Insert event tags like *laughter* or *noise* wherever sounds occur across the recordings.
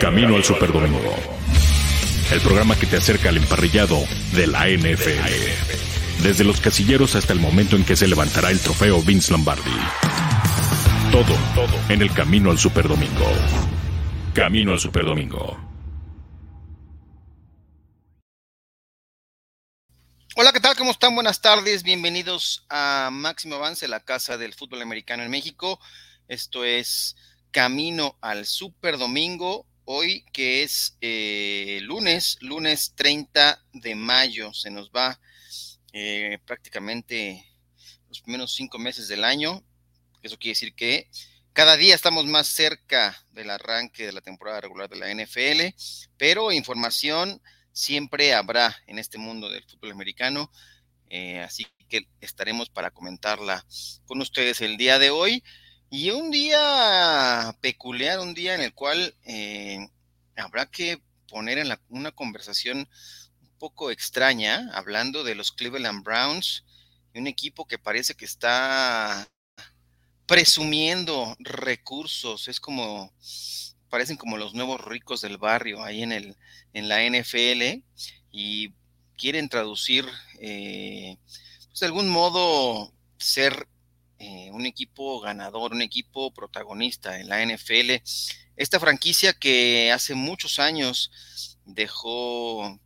Camino al Superdomingo. El programa que te acerca al emparrillado de la NFL. Desde los casilleros hasta el momento en que se levantará el trofeo Vince Lombardi. Todo, todo en el Camino al Superdomingo. Camino al Superdomingo. Hola, ¿qué tal? ¿Cómo están? Buenas tardes. Bienvenidos a Máximo Avance, la casa del fútbol americano en México. Esto es Camino al Super Domingo. Hoy que es eh, lunes, lunes 30 de mayo, se nos va eh, prácticamente los primeros cinco meses del año. Eso quiere decir que cada día estamos más cerca del arranque de la temporada regular de la NFL, pero información siempre habrá en este mundo del fútbol americano. Eh, así que estaremos para comentarla con ustedes el día de hoy. Y un día peculiar, un día en el cual eh, habrá que poner en la, una conversación un poco extraña, hablando de los Cleveland Browns, un equipo que parece que está presumiendo recursos, es como, parecen como los nuevos ricos del barrio ahí en, el, en la NFL y quieren traducir, eh, pues de algún modo, ser eh, un equipo ganador, un equipo protagonista en la NFL. Esta franquicia que hace muchos años dejó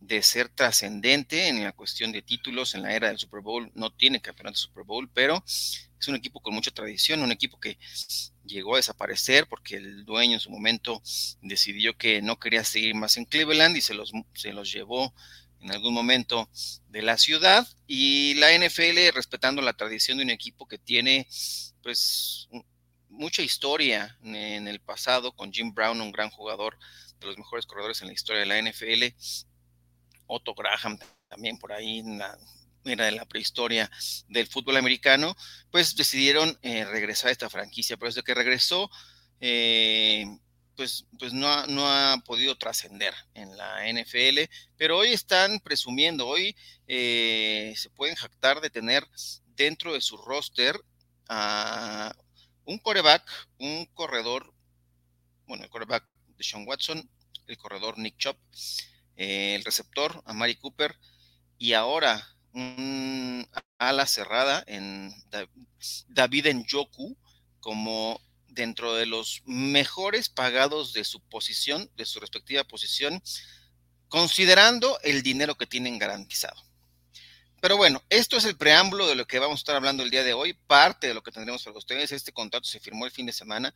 de ser trascendente en la cuestión de títulos en la era del Super Bowl, no tiene campeonato de Super Bowl, pero es un equipo con mucha tradición, un equipo que llegó a desaparecer porque el dueño en su momento decidió que no quería seguir más en Cleveland y se los, se los llevó en algún momento de la ciudad. Y la NFL respetando la tradición de un equipo que tiene pues mucha historia en el pasado con Jim Brown, un gran jugador de los mejores corredores en la historia de la NFL, Otto Graham también por ahí en la era de la prehistoria del fútbol americano, pues decidieron eh, regresar a esta franquicia, pero desde que regresó eh, pues, pues no, ha, no ha podido trascender en la NFL, pero hoy están presumiendo, hoy eh, se pueden jactar de tener dentro de su roster a un coreback, un corredor, bueno, el coreback de Sean Watson, el corredor Nick Chop, eh, el receptor a Mari Cooper y ahora un ala cerrada en David Njoku como dentro de los mejores pagados de su posición, de su respectiva posición, considerando el dinero que tienen garantizado. Pero bueno, esto es el preámbulo de lo que vamos a estar hablando el día de hoy, parte de lo que tendremos para ustedes. Este contrato se firmó el fin de semana,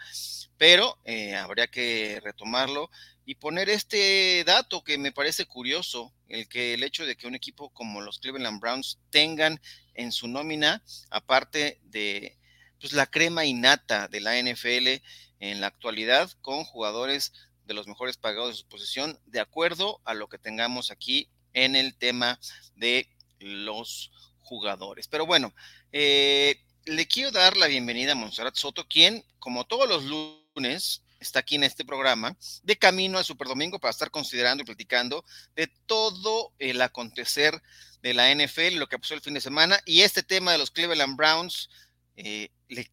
pero eh, habría que retomarlo y poner este dato que me parece curioso, el que el hecho de que un equipo como los Cleveland Browns tengan en su nómina, aparte de pues, la crema innata de la NFL en la actualidad con jugadores de los mejores pagados de su posición, de acuerdo a lo que tengamos aquí en el tema de los jugadores. Pero bueno, eh, le quiero dar la bienvenida a Monserrat Soto, quien, como todos los lunes, está aquí en este programa, de camino al Super Domingo para estar considerando y platicando de todo el acontecer de la NFL, lo que pasó el fin de semana, y este tema de los Cleveland Browns, eh,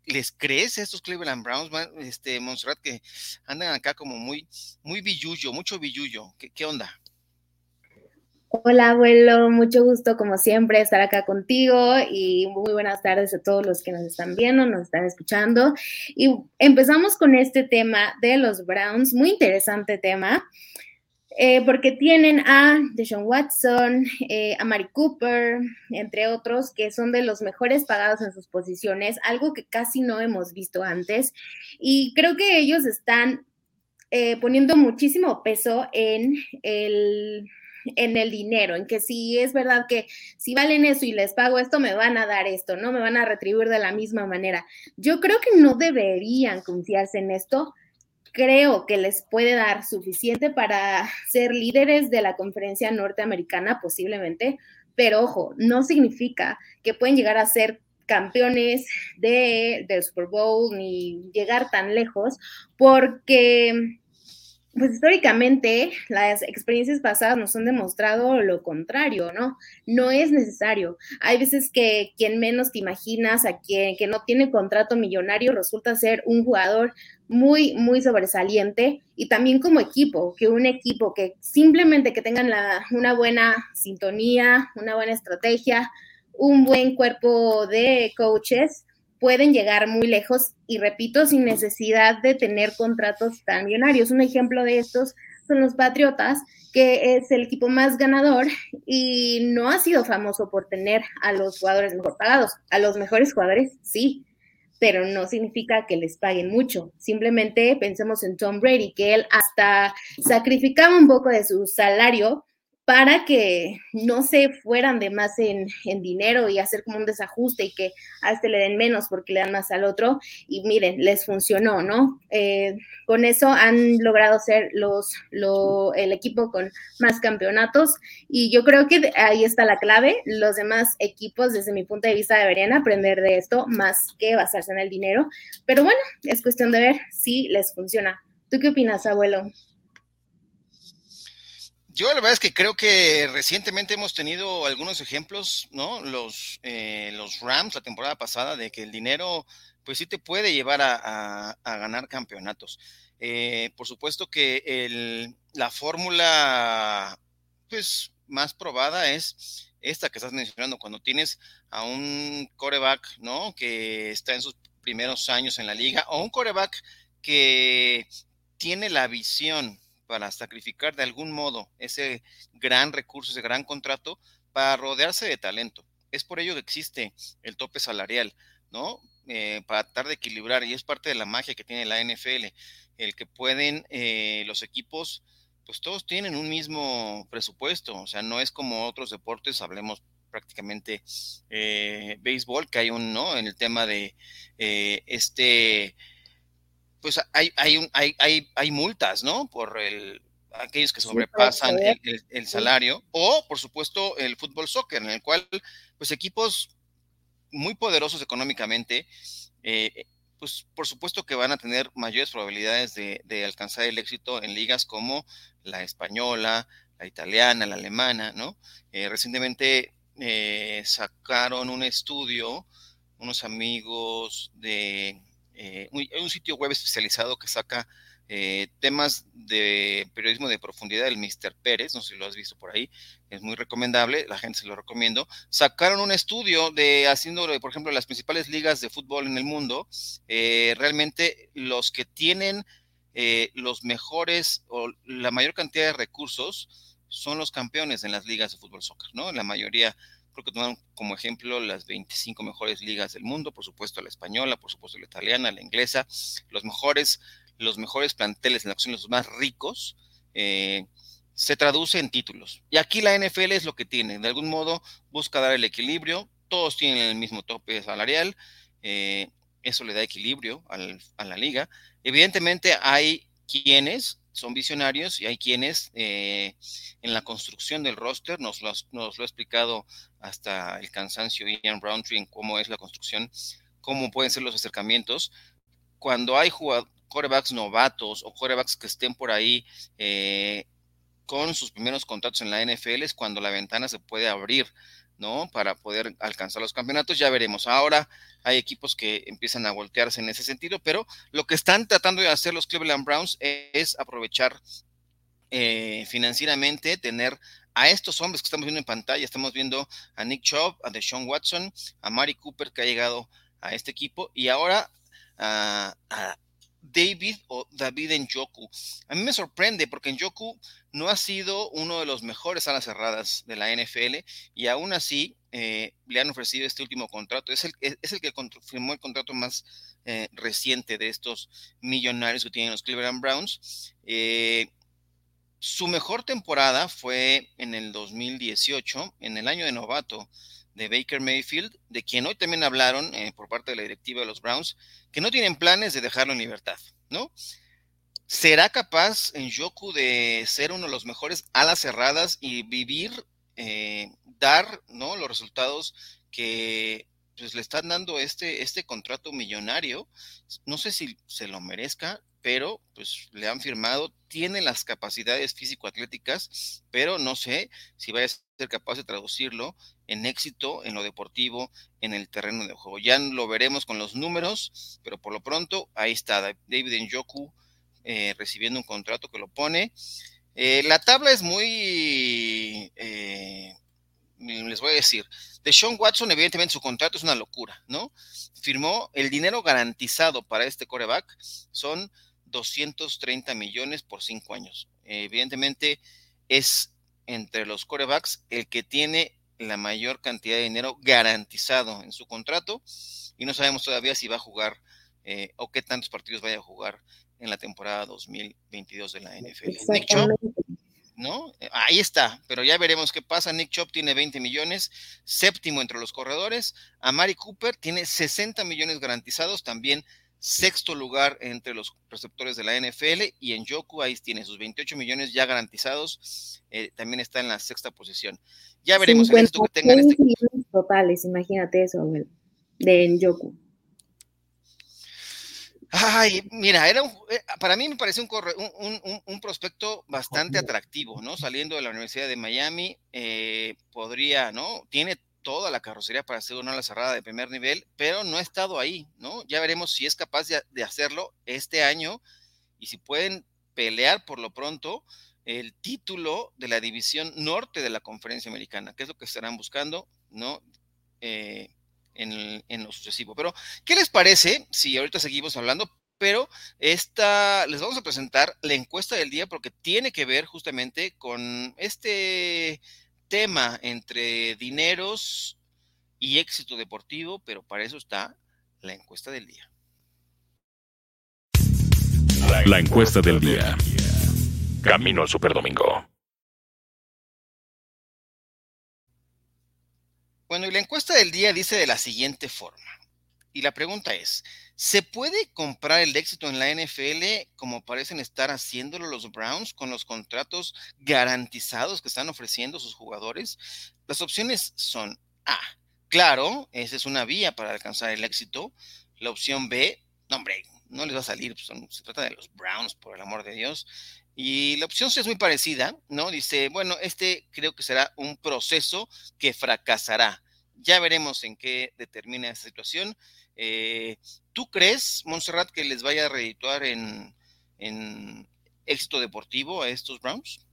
¿les crees a estos Cleveland Browns, este, Montserrat, que andan acá como muy, muy billullo, mucho billullo? ¿Qué, ¿Qué, onda? Hola, abuelo, mucho gusto como siempre estar acá contigo y muy buenas tardes a todos los que nos están viendo, nos están escuchando. Y empezamos con este tema de los Browns, muy interesante tema. Eh, porque tienen a Deshaun Watson, eh, a Mari Cooper, entre otros, que son de los mejores pagados en sus posiciones, algo que casi no hemos visto antes. Y creo que ellos están eh, poniendo muchísimo peso en el, en el dinero, en que si es verdad que si valen eso y les pago esto, me van a dar esto, ¿no? Me van a retribuir de la misma manera. Yo creo que no deberían confiarse en esto creo que les puede dar suficiente para *laughs* ser líderes de la conferencia norteamericana posiblemente, pero ojo, no significa que pueden llegar a ser campeones de, del Super Bowl ni llegar tan lejos, porque pues históricamente las experiencias pasadas nos han demostrado lo contrario, ¿no? No es necesario. Hay veces que quien menos te imaginas, a quien que no tiene contrato millonario, resulta ser un jugador muy, muy sobresaliente y también como equipo, que un equipo que simplemente que tengan la, una buena sintonía, una buena estrategia, un buen cuerpo de coaches, pueden llegar muy lejos y repito, sin necesidad de tener contratos tan millonarios. Un ejemplo de estos son los Patriotas, que es el equipo más ganador y no ha sido famoso por tener a los jugadores mejor pagados. A los mejores jugadores, sí, pero no significa que les paguen mucho. Simplemente pensemos en Tom Brady, que él hasta sacrificaba un poco de su salario para que no se fueran de más en, dinero y hacer como un desajuste y que a este le den menos porque le dan más al otro. Y miren, les funcionó, ¿no? Eh, con eso han logrado ser los, el equipo con más campeonatos y yo creo que ahí está la clave. Los demás equipos, desde mi punto de vista, deberían aprender de esto más que basarse en el dinero. Pero bueno, es cuestión de ver si les funciona. ¿Tú qué opinas, abuelo? Yo la verdad es que creo que recientemente hemos tenido algunos ejemplos, ¿no? Los, eh, los Rams la temporada pasada de que el dinero pues sí te puede llevar a, ganar campeonatos. Eh, por supuesto que el, la fórmula pues más probada es esta que estás mencionando, cuando tienes a un coreback, ¿no? Que está en sus primeros años en la liga, o un coreback que tiene la visión para sacrificar de algún modo ese gran recurso, ese gran contrato, para rodearse de talento. Es por ello que existe el tope salarial, ¿no? Eh, para tratar de equilibrar, y es parte de la magia que tiene la NFL, el que pueden eh, los equipos, pues todos tienen un mismo presupuesto, o sea, no es como otros deportes, hablemos prácticamente eh, béisbol, que hay un, ¿no? En el tema de este pues hay, hay, un, hay, hay, hay multas, ¿no? Por el, aquellos que sobrepasan el, salario, o por supuesto el fútbol soccer, en el cual pues equipos muy poderosos económicamente, eh, pues por supuesto que van a tener mayores probabilidades de, alcanzar el éxito en ligas como la española, la italiana, la alemana, ¿no? Eh, recientemente eh, sacaron un estudio, unos amigos de eh, un, sitio web especializado que saca eh, temas de periodismo de profundidad, el Mr. Pérez, no sé si lo has visto por ahí, es muy recomendable, la gente se lo recomiendo. Sacaron un estudio de haciendo, por ejemplo, las principales ligas de fútbol en el mundo, eh, realmente los que tienen los mejores o la mayor cantidad de recursos son los campeones en las ligas de fútbol soccer, ¿no? La mayoría Creo que tomaron como ejemplo las 25 mejores ligas del mundo, por supuesto la española, por supuesto la italiana, la inglesa, los mejores, los mejores planteles en la acción, los más ricos, eh, se traduce en títulos. Y aquí la NFL es lo que tiene, de algún modo busca dar el equilibrio, todos tienen el mismo tope salarial, eh, eso le da equilibrio a la liga. Evidentemente hay quienes son visionarios y hay quienes eh, en la construcción del roster, nos lo, ha explicado hasta el cansancio Ian Roundtree en cómo es la construcción, cómo pueden ser los acercamientos. Cuando hay corebacks novatos o corebacks que estén por ahí eh, con sus primeros contratos en la NFL es cuando la ventana se puede abrir ¿no? Para poder alcanzar los campeonatos, ya veremos. Ahora hay equipos que empiezan a voltearse en ese sentido, pero lo que están tratando de hacer los Cleveland Browns es aprovechar eh, financieramente, tener a estos hombres que estamos viendo en pantalla. Estamos viendo a Nick Chubb, a Deshaun Watson, a Mari Cooper que ha llegado a este equipo y ahora a, a David o David Njoku. A mí me sorprende porque Njoku no ha sido uno de los mejores alas cerradas de la NFL y aún así eh, le han ofrecido este último contrato. Es el, es el que firmó el contrato más eh, reciente de estos millonarios que tienen los Cleveland Browns. Eh, su mejor temporada fue en el 2018, en el año de novato de Baker Mayfield, de quien hoy también hablaron por parte de la directiva de los Browns, que no tienen planes de dejarlo en libertad, ¿no? ¿Será capaz en Yoku de ser uno de los mejores alas cerradas y vivir, eh, dar ¿no? los resultados que pues, le están dando este, este contrato millonario? No sé si se lo merezca. pero pues le han firmado, tiene las capacidades físico-atléticas, pero no sé si vaya a ser capaz de traducirlo en éxito en lo deportivo, en el terreno de juego. Ya lo veremos con los números, pero por lo pronto ahí está David Njoku eh, recibiendo un contrato que lo pone. Eh, la tabla es muy, eh, les voy a decir, de Sean Watson, evidentemente su contrato es una locura, ¿no? Firmó el dinero garantizado para este coreback, son 230 millones por cinco años. evidentemente es entre los corebacks el que tiene la mayor cantidad de dinero garantizado en su contrato y no sabemos todavía si va a jugar eh, o qué tantos partidos vaya a jugar en la temporada 2022 de la NFL. Nick Chop, ¿no? Ahí está, pero ya veremos qué pasa. Nick Chop tiene 20 millones, séptimo entre los corredores. Amari Cooper tiene 60 millones garantizados, también sexto lugar entre los receptores de la NFL y en Yoku ahí tiene sus 28 millones ya garantizados, eh, también está en la sexta posición. Ya veremos el que tengan este... totales, imagínate eso, de Yoku. Ay, mira, era eh, para mí me parece un, un, un, prospecto bastante atractivo, ¿no? Saliendo de la Universidad de Miami, eh, podría, ¿no? Tiene toda la carrocería para hacer una ala cerrada de primer nivel, pero no ha estado ahí, ¿no? Ya veremos si es capaz de, hacerlo este año y si pueden pelear por lo pronto el título de la división norte de la conferencia americana, que es lo que estarán buscando, ¿no? Eh, en, en, lo sucesivo. Pero, ¿qué les parece si ahorita seguimos hablando? Pero esta, les vamos a presentar la encuesta del día porque tiene que ver justamente con este tema entre dineros y éxito deportivo, pero para eso está la encuesta del día. La encuesta del día. Camino al Superdomingo. Bueno, y la encuesta del día dice de la siguiente forma. Y la pregunta es, ¿se puede comprar el éxito en la NFL como parecen estar haciéndolo los Browns con los contratos garantizados que están ofreciendo sus jugadores? Las opciones son A, claro, esa es una vía para alcanzar el éxito. La opción B, no hombre, no les va a salir, se trata de los Browns, por el amor de Dios. Y la opción C es muy parecida, ¿no? Dice, bueno, este creo que será un proceso que fracasará. Ya veremos en qué determina esa situación. Eh, ¿Tú crees, Montserrat, que les vaya a redituar en, en éxito deportivo a estos Browns?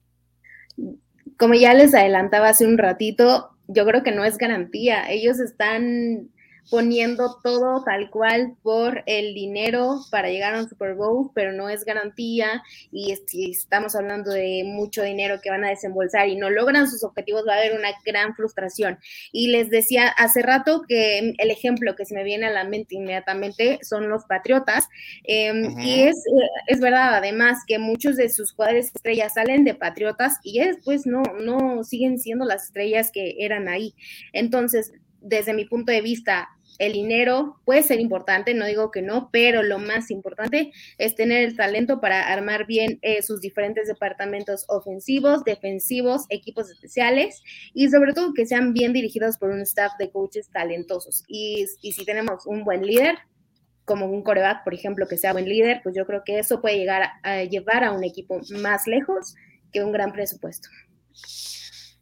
Como ya les adelantaba hace un ratito, yo creo que no es garantía. Ellos están poniendo todo tal cual por el dinero para llegar a un Super Bowl, pero no es garantía y si estamos hablando de mucho dinero que van a desembolsar y no logran sus objetivos, va a haber una gran frustración. Y les decía hace rato que el ejemplo que se me viene a la mente inmediatamente son los Patriotas em, y es, es verdad además que muchos de sus jugadores estrellas salen de Patriotas y ya después no, no siguen siendo las estrellas que eran ahí. Entonces, desde mi punto de vista, el dinero puede ser importante, no digo que no, pero lo más importante es tener el talento para armar bien eh, sus diferentes departamentos ofensivos, defensivos, equipos especiales y sobre todo que sean bien dirigidos por un staff de coaches talentosos. Y, y si tenemos un buen líder, como un coreback, por ejemplo, que sea buen líder, pues yo creo que eso puede llegar a llevar a un equipo más lejos que un gran presupuesto.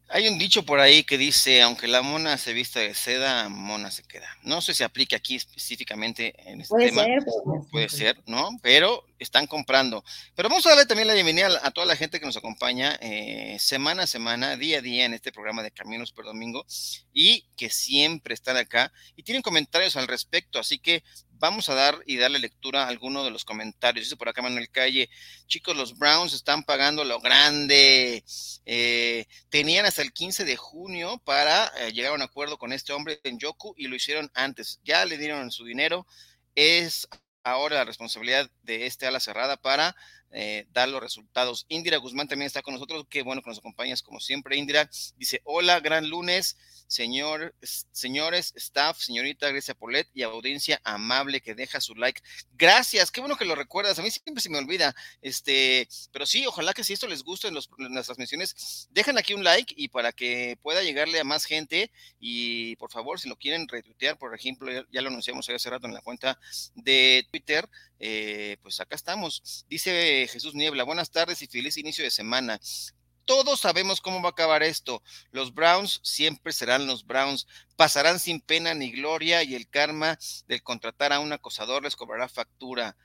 Hay un dicho por ahí que dice, aunque la mona se vista de seda, mona se queda. No sé si aplica aquí específicamente en este puede tema. Ser, puede, ser, ¿no? Pero están comprando. Pero vamos a darle también la bienvenida a, toda la gente que nos acompaña eh, semana a semana, día a día en este programa de Caminos por Domingo y que siempre están acá y tienen comentarios al respecto. Así que vamos a dar y darle lectura a alguno de los comentarios. Dice por acá Manuel Calle, chicos, los Browns están pagando lo grande. Eh, tenían hasta el 15 de junio para eh, llegar a un acuerdo con este hombre en Yoku y lo hicieron antes. Ya le dieron su dinero. Es ahora la responsabilidad de este ala cerrada para eh, dar los resultados. Indira Guzmán también está con nosotros. Qué bueno que nos acompañas como siempre, Indira. Dice, hola, gran lunes señor, señores, staff, señorita Grecia Polet y audiencia amable que deja su like. Gracias, qué bueno que lo recuerdas. A mí siempre se me olvida. Este, pero sí, ojalá que si esto les gusta en, los, las transmisiones, dejen aquí un like y para que pueda llegarle a más gente. Y por favor, si lo quieren retuitear, por ejemplo, ya, lo anunciamos hace rato en la cuenta de Twitter, eh, pues acá estamos. Dice Jesús Niebla, buenas tardes y feliz inicio de semana. Todos sabemos cómo va a acabar esto. Los Browns siempre serán los Browns. Pasarán sin pena ni gloria y el karma del contratar a un acosador les cobrará factura.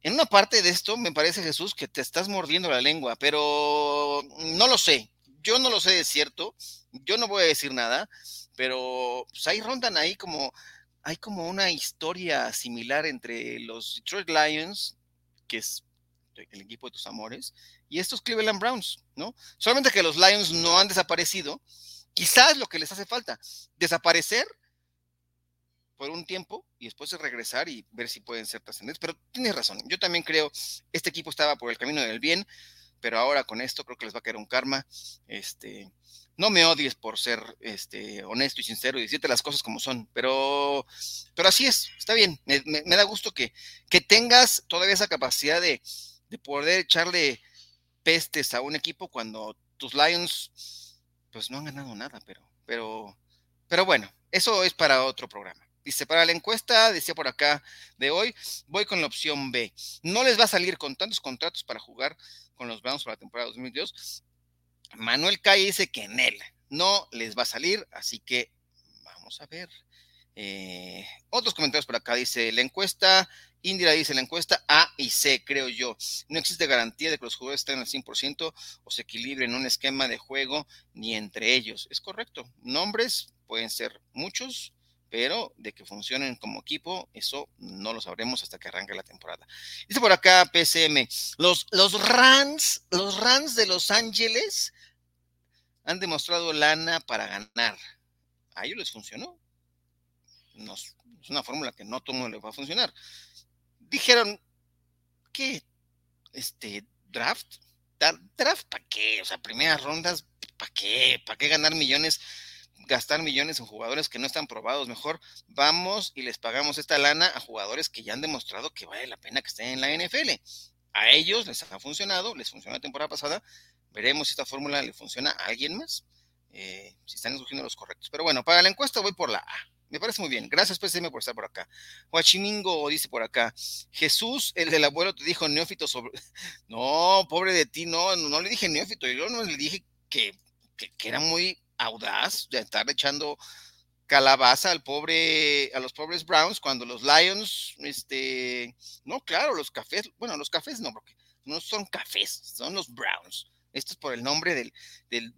En una parte de esto me parece, Jesús, que te estás mordiendo la lengua, pero no lo sé. Yo no lo sé de cierto. Yo no voy a decir nada, pero pues ahí rondan ahí como, hay como una historia similar entre los Detroit Lions, que es el equipo de tus amores, y estos Cleveland Browns, ¿no? Solamente que los Lions no han desaparecido, quizás lo que les hace falta, desaparecer por un tiempo y después regresar y ver si pueden ser trascendentes. Pero tienes razón, yo también creo, este equipo estaba por el camino del bien, pero ahora con esto creo que les va a caer un karma. Este, no me odies por ser este, honesto y sincero y decirte las cosas como son, pero, pero así es, está bien. Me, da gusto que, que tengas todavía esa capacidad de, de poder echarle pestes a un equipo cuando tus Lions pues no han ganado nada, pero, pero, pero bueno, eso es para otro programa. Dice, para la encuesta, decía por acá de hoy, voy con la opción B. No les va a salir con tantos contratos para jugar con los Browns para la temporada 2022. Manuel Calle dice que en él no les va a salir, así que vamos a ver. Eh, otros comentarios por acá dice, la encuesta Indira dice, la encuesta A y C, creo yo. No existe garantía de que los jugadores estén al 100% o se equilibren en un esquema de juego ni entre ellos. Es correcto. Nombres pueden ser muchos, pero de que funcionen como equipo, eso no lo sabremos hasta que arranque la temporada. Dice por acá PCM, los, los Rams, los Rams de Los Ángeles han demostrado lana para ganar. A ellos les funcionó. es una fórmula que no todo mundo les va a funcionar dijeron, ¿qué? Este, draft, draft, ¿para qué? O sea, primeras rondas, ¿para qué? ¿Para qué ganar millones? gastar millones en jugadores que no están probados. Mejor vamos y les pagamos esta lana a jugadores que ya han demostrado que vale la pena que estén en la NFL. A ellos les ha funcionado, les funcionó la temporada pasada. Veremos si esta fórmula le funciona a alguien más, eh, si están escogiendo los correctos. Pero bueno, para la encuesta voy por la A. Me parece muy bien. Gracias, PCM, por estar por acá. Huachimingo dice por acá, Jesús, el del abuelo, te dijo neófito sobre... *laughs* No, pobre de ti, no, no, le dije neófito, yo no le dije que, era muy audaz de estar echando calabaza al pobre, a los pobres Browns cuando los Lions, este, no, claro, los cafés, bueno, los cafés no, porque no son cafés, son los Browns. Esto es por el nombre del,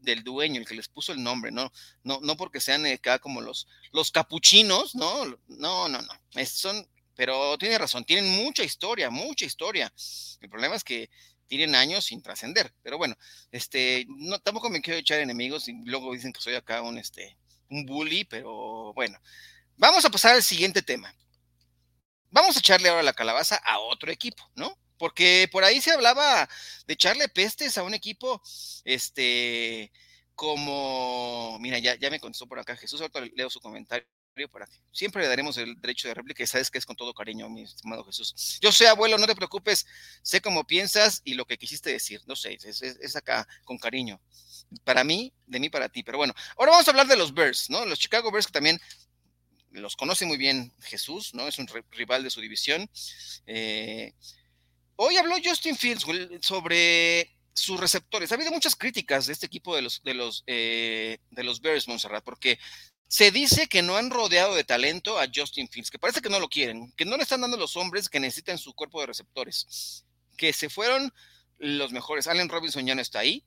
del, dueño, el que les puso el nombre, ¿no? No, no porque sean acá como los, los capuchinos, ¿no? No, no, no. son, pero tiene razón, tienen mucha historia, mucha historia. El problema es que tienen años sin trascender. Pero bueno, este, no, tampoco me quiero echar enemigos y luego dicen que soy acá un, este, un bully, pero bueno. Vamos a pasar al siguiente tema. Vamos a echarle ahora la calabaza a otro equipo, ¿no? Porque por ahí se hablaba de echarle pestes a un equipo, este, como, mira, ya, ya me contestó por acá Jesús, ahorita leo su comentario para ti. Siempre le daremos el derecho de réplica y sabes que es con todo cariño, mi estimado Jesús. Yo sé, abuelo, no te preocupes, sé cómo piensas y lo que quisiste decir, no sé, es, es, acá con cariño. Para mí, de mí para ti, pero bueno, ahora vamos a hablar de los Bears, ¿no? Los Chicago Bears que también los conoce muy bien Jesús, ¿no? Es un rival de su división. Eh, Hoy habló Justin Fields sobre sus receptores. Ha habido muchas críticas de este equipo de los, de los, eh, de los Bears, Montserrat, porque se dice que no han rodeado de talento a Justin Fields, que parece que no lo quieren, que no le están dando los hombres que necesitan su cuerpo de receptores, que se fueron los mejores. Allen Robinson ya no está ahí.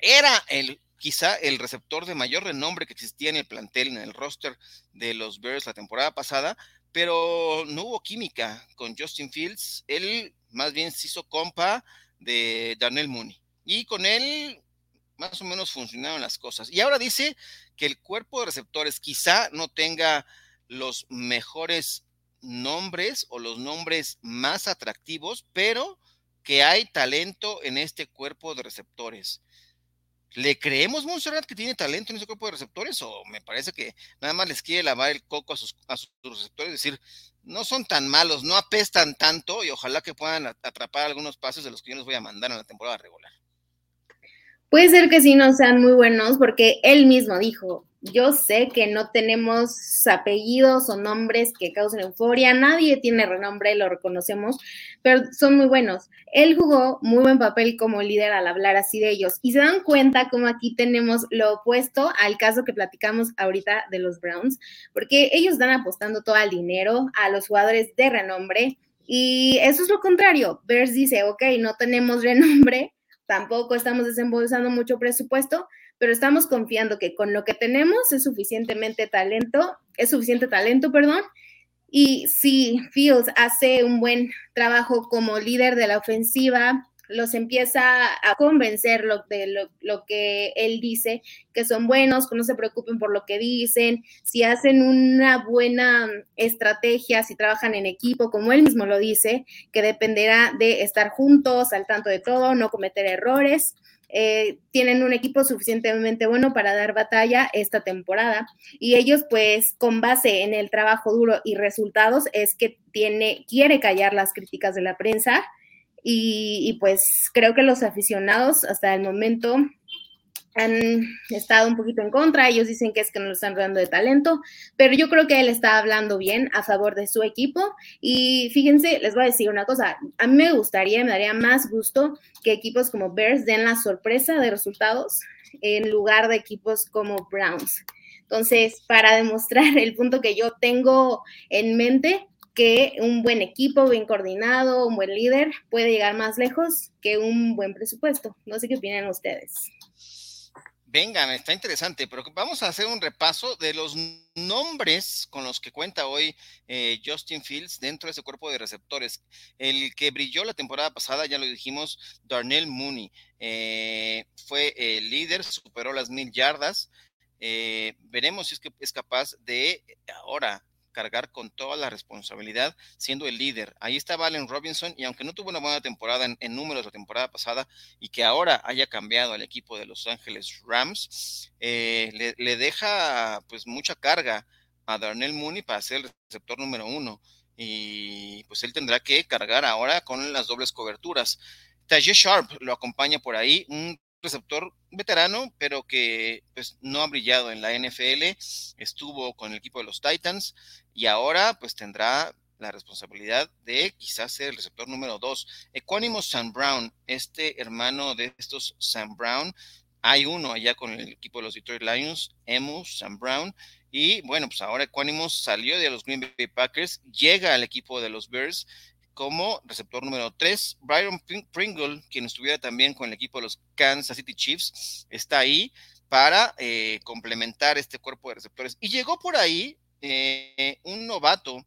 Era el quizá el receptor de mayor renombre que existía en el plantel, en el roster de los Bears la temporada pasada, pero no hubo química con Justin Fields. Él más bien se hizo compa de Daniel Mooney. Y con él más o menos funcionaron las cosas. Y ahora dice que el cuerpo de receptores quizá no tenga los mejores nombres o los nombres más atractivos, pero que hay talento en este cuerpo de receptores. ¿Le creemos, Montserrat, que tiene talento en ese cuerpo de receptores? ¿O me parece que nada más les quiere lavar el coco a sus, receptores? decir, no son tan malos, no apestan tanto y ojalá que puedan atrapar algunos pases de los que yo les voy a mandar en la temporada regular. Puede ser que sí no sean muy buenos porque él mismo dijo, Yo sé que no tenemos apellidos o nombres que causen euforia, nadie tiene renombre, lo reconocemos, pero son muy buenos. Él jugó muy buen papel como líder al hablar así de ellos y se dan cuenta como aquí tenemos lo opuesto al caso que platicamos ahorita de los Browns, porque ellos están apostando todo el dinero a los jugadores de renombre y eso es lo contrario. Bears dice, ok, no tenemos renombre, tampoco estamos desembolsando mucho presupuesto, pero estamos confiando que con lo que tenemos es suficientemente talento, es suficiente talento, perdón. Y si Fields hace un buen trabajo como líder de la ofensiva, los empieza a convencer lo, de lo, que él dice, que son buenos, que no se preocupen por lo que dicen, si hacen una buena estrategia, si trabajan en equipo, como él mismo lo dice, que dependerá de estar juntos, al tanto de todo, no cometer errores. Eh, tienen un equipo suficientemente bueno para dar batalla esta temporada. Y ellos pues con base en el trabajo duro y resultados es que tiene quiere callar las críticas de la prensa. Y, pues creo que los aficionados hasta el momento han estado un poquito en contra, ellos dicen que es que no lo están rodeando de talento, pero yo creo que él está hablando bien a favor de su equipo y fíjense, les voy a decir una cosa, a mí me gustaría, me daría más gusto que equipos como Bears den la sorpresa de resultados en lugar de equipos como Browns. Entonces, para demostrar el punto que yo tengo en mente, que un buen equipo, bien coordinado, un buen líder puede llegar más lejos que un buen presupuesto. No sé qué opinan ustedes. Vengan, está interesante, pero vamos a hacer un repaso de los nombres con los que cuenta hoy eh, Justin Fields dentro de ese cuerpo de receptores. El que brilló la temporada pasada, ya lo dijimos, Darnell Mooney, eh, fue el líder, superó las mil yardas. Eh, veremos si es que es capaz de ahora cargar con toda la responsabilidad siendo el líder. Ahí está Valen Robinson y aunque no tuvo una buena temporada en, números la temporada pasada y que ahora haya cambiado al equipo de Los Ángeles Rams, eh, le, deja pues mucha carga a Darnell Mooney para ser el receptor número uno y pues él tendrá que cargar ahora con las dobles coberturas. Tajay Sharp lo acompaña por ahí, un receptor veterano, pero que pues no ha brillado en la NFL, estuvo con el equipo de los Titans y ahora pues tendrá la responsabilidad de quizás ser el receptor número dos. Ecuánimo Sam Brown, este hermano de estos Sam Brown, hay uno allá con el equipo de los Detroit Lions, Emu Sam Brown, y bueno, pues ahora Equanimous salió de los Green Bay Packers, llega al equipo de los Bears como receptor número 3. Byron Pringle, quien estuviera también con el equipo de los Kansas City Chiefs, está ahí para eh, complementar este cuerpo de receptores. Y llegó por ahí eh, un novato,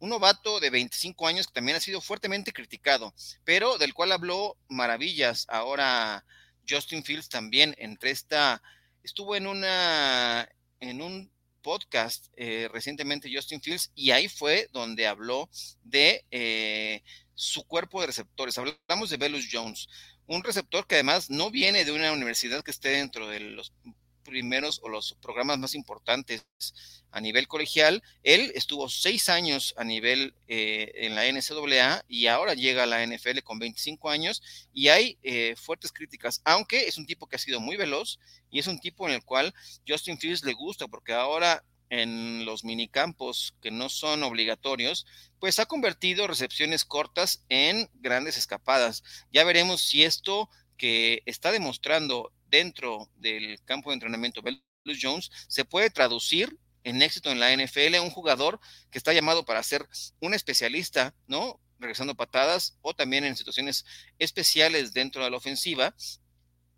un novato de 25 años que también ha sido fuertemente criticado, pero del cual habló maravillas. Ahora Justin Fields también entre esta, estuvo en una, en un podcast eh, recientemente Justin Fields y ahí fue donde habló de eh, su cuerpo de receptores. Hablamos de Velus Jones, un receptor que además no viene de una universidad que esté dentro de los primeros o los programas más importantes a nivel colegial. Él estuvo seis años a nivel eh, en la NCAA y ahora llega a la NFL con 25 años y hay eh, fuertes críticas, aunque es un tipo que ha sido muy veloz y es un tipo en el cual Justin Fields le gusta porque ahora en los minicampos que no son obligatorios, pues ha convertido recepciones cortas en grandes escapadas. Ya veremos si esto que está demostrando dentro del campo de entrenamiento Belus Jones se puede traducir en éxito en la NFL, un jugador que está llamado para ser un especialista, ¿no? Regresando patadas o también en situaciones especiales dentro de la ofensiva,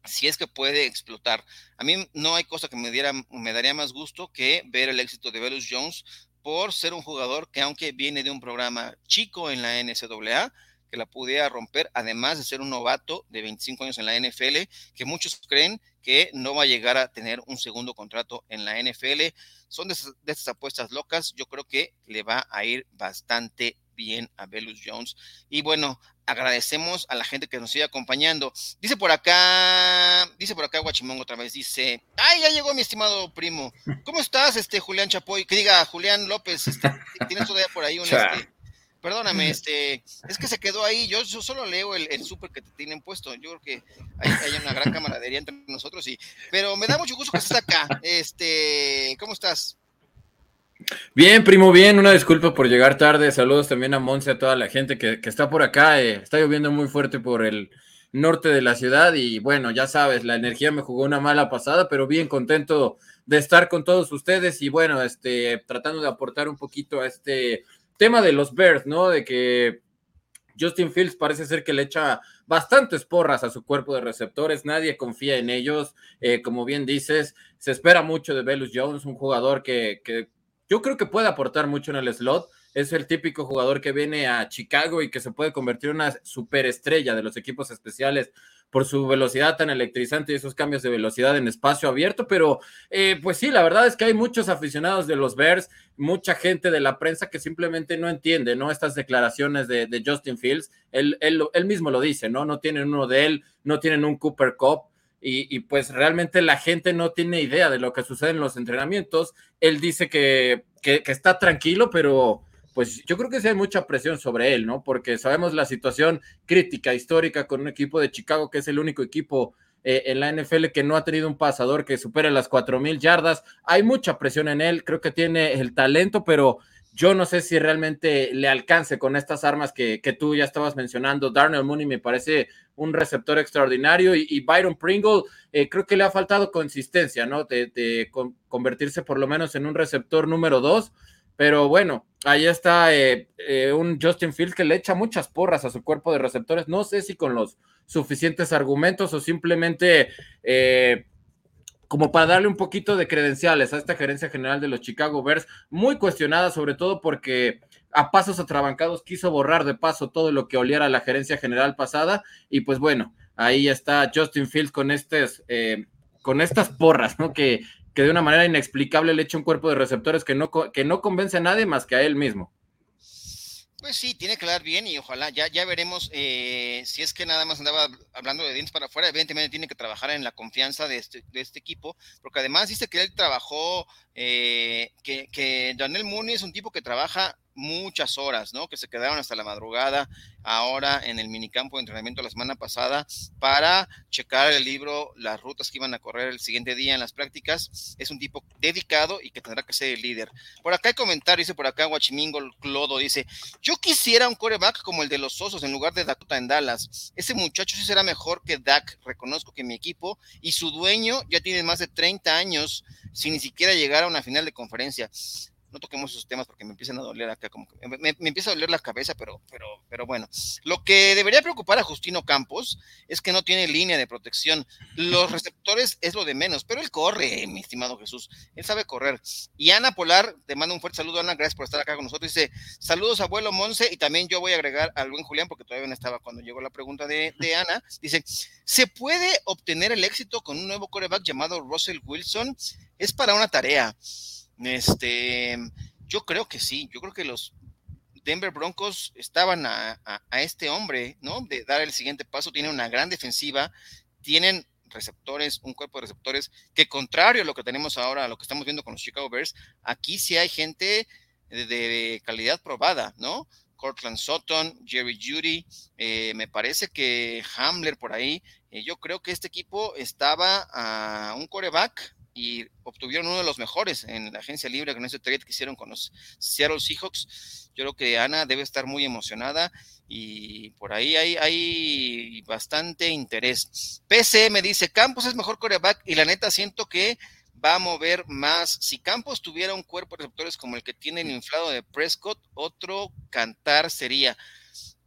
si es que puede explotar. A mí no hay cosa que me, diera, me daría más gusto que ver el éxito de Velus Jones por ser un jugador que aunque viene de un programa chico en la NCAA, que la pudiera romper, además de ser un novato de 25 años en la NFL, que muchos creen que no va a llegar a tener un segundo contrato en la NFL. Son de, estas apuestas locas. Yo creo que le va a ir bastante bien a Velus Jones. Y bueno, agradecemos a la gente que nos sigue acompañando. Dice por acá, dice por acá Guachimongo otra vez, dice, ay, ya llegó mi estimado primo. ¿Cómo estás, este Julián Chapoy? Que diga Julián López, este, tienes todavía por ahí un, *laughs* este, Perdóname, *laughs* este, es que se quedó ahí. Yo, solo leo el, el súper que te tienen puesto. Yo creo que hay, una gran camaradería entre nosotros, y, pero me da mucho gusto que estés acá. Este, ¿cómo estás? Bien, primo, bien. Una disculpa por llegar tarde. Saludos también a Monse, a toda la gente que, está por acá. Eh, está lloviendo muy fuerte por el norte de la ciudad y bueno, ya sabes, la energía me jugó una mala pasada, pero bien contento de estar con todos ustedes y bueno, este, tratando de aportar un poquito a este tema de los Bears, ¿no? De que Justin Fields parece ser que le echa bastantes porras a su cuerpo de receptores, nadie confía en ellos, eh, como bien dices, se espera mucho de Velus Jones, un jugador que, que yo creo que puede aportar mucho en el slot, es el típico jugador que viene a Chicago y que se puede convertir en una superestrella de los equipos especiales por su velocidad tan electrizante y esos cambios de velocidad en espacio abierto, pero eh, pues sí, la verdad es que hay muchos aficionados de los Bears, mucha gente de la prensa que simplemente no entiende, ¿no? Estas declaraciones de, Justin Fields, él, él, él, mismo lo dice, ¿no? No tienen uno de él, no tienen un Cooper Cup, y, y, pues realmente la gente no tiene idea de lo que sucede en los entrenamientos. Él dice que, que, que está tranquilo, pero pues yo creo que sí hay mucha presión sobre él, ¿no? Porque sabemos la situación crítica, histórica con un equipo de Chicago que es el único equipo eh, en la NFL que no ha tenido un pasador que supere las mil yardas. Hay mucha presión en él, creo que tiene el talento, pero yo no sé si realmente le alcance con estas armas que, tú ya estabas mencionando. Darnell Mooney me parece un receptor extraordinario y, Byron Pringle eh, creo que le ha faltado consistencia, ¿no? De, convertirse por lo menos en un receptor número dos. Pero bueno, ahí está eh, eh, un Justin Fields que le echa muchas porras a su cuerpo de receptores. No sé si con los suficientes argumentos o simplemente eh, como para darle un poquito de credenciales a esta gerencia general de los Chicago Bears, muy cuestionada, sobre todo porque a pasos atrabancados quiso borrar de paso todo lo que oliera la gerencia general pasada. Y pues bueno, ahí está Justin Fields con, estes, con estas porras, ¿no? Que, que de una manera inexplicable le echa un cuerpo de receptores que no, que no convence a nadie más que a él mismo. Pues sí, tiene que dar bien y ojalá ya, ya veremos eh, si es que nada más andaba hablando de dientes para afuera, evidentemente tiene que trabajar en la confianza de este, de este equipo, porque además dice que él trabajó, eh, que, que Daniel Mooney es un tipo que trabaja muchas horas, ¿no? Que se quedaron hasta la madrugada ahora en el minicampo de entrenamiento la semana pasada para checar el libro, las rutas que iban a correr el siguiente día en las prácticas. Es un tipo dedicado y que tendrá que ser el líder. Por acá hay comentarios, dice por acá Guachimingo Clodo, dice, yo quisiera un coreback como el de los Osos en lugar de Dakota en Dallas. Ese muchacho sí será mejor que Dak, reconozco que mi equipo y su dueño ya tiene más de 30 años sin ni siquiera llegar a una final de conferencia no toquemos esos temas porque me empiezan a doler acá, como me, empieza a doler la cabeza, pero, pero, pero bueno. Lo que debería preocupar a Justino Campos es que no tiene línea de protección. Los receptores es lo de menos, pero él corre, mi estimado Jesús. Él sabe correr. Y Ana Polar, te mando un fuerte saludo, Ana, gracias por estar acá con nosotros. Dice, saludos abuelo Monse, y también yo voy a agregar al buen Julián, porque todavía no estaba cuando llegó la pregunta de, de Ana. Dice, ¿se puede obtener el éxito con un nuevo coreback llamado Russell Wilson? Es para una tarea. Este, yo creo que sí, yo creo que los Denver Broncos estaban a, este hombre, ¿no? De dar el siguiente paso, tienen una gran defensiva, tienen receptores, un cuerpo de receptores que contrario a lo que tenemos ahora, a lo que estamos viendo con los Chicago Bears, aquí sí hay gente de, calidad probada, ¿no? Cortland Sutton, Jerry Judy, eh, me parece que Hamler por ahí, eh, yo creo que este equipo estaba a un coreback y obtuvieron uno de los mejores en la agencia libre con ese trade que hicieron con los Seattle Seahawks. Yo creo que Ana debe estar muy emocionada y por ahí hay, hay bastante interés. PC me dice, Campos es mejor coreback y la neta siento que va a mover más. Si Campos tuviera un cuerpo de receptores como el que tiene el inflado de Prescott, otro cantar sería.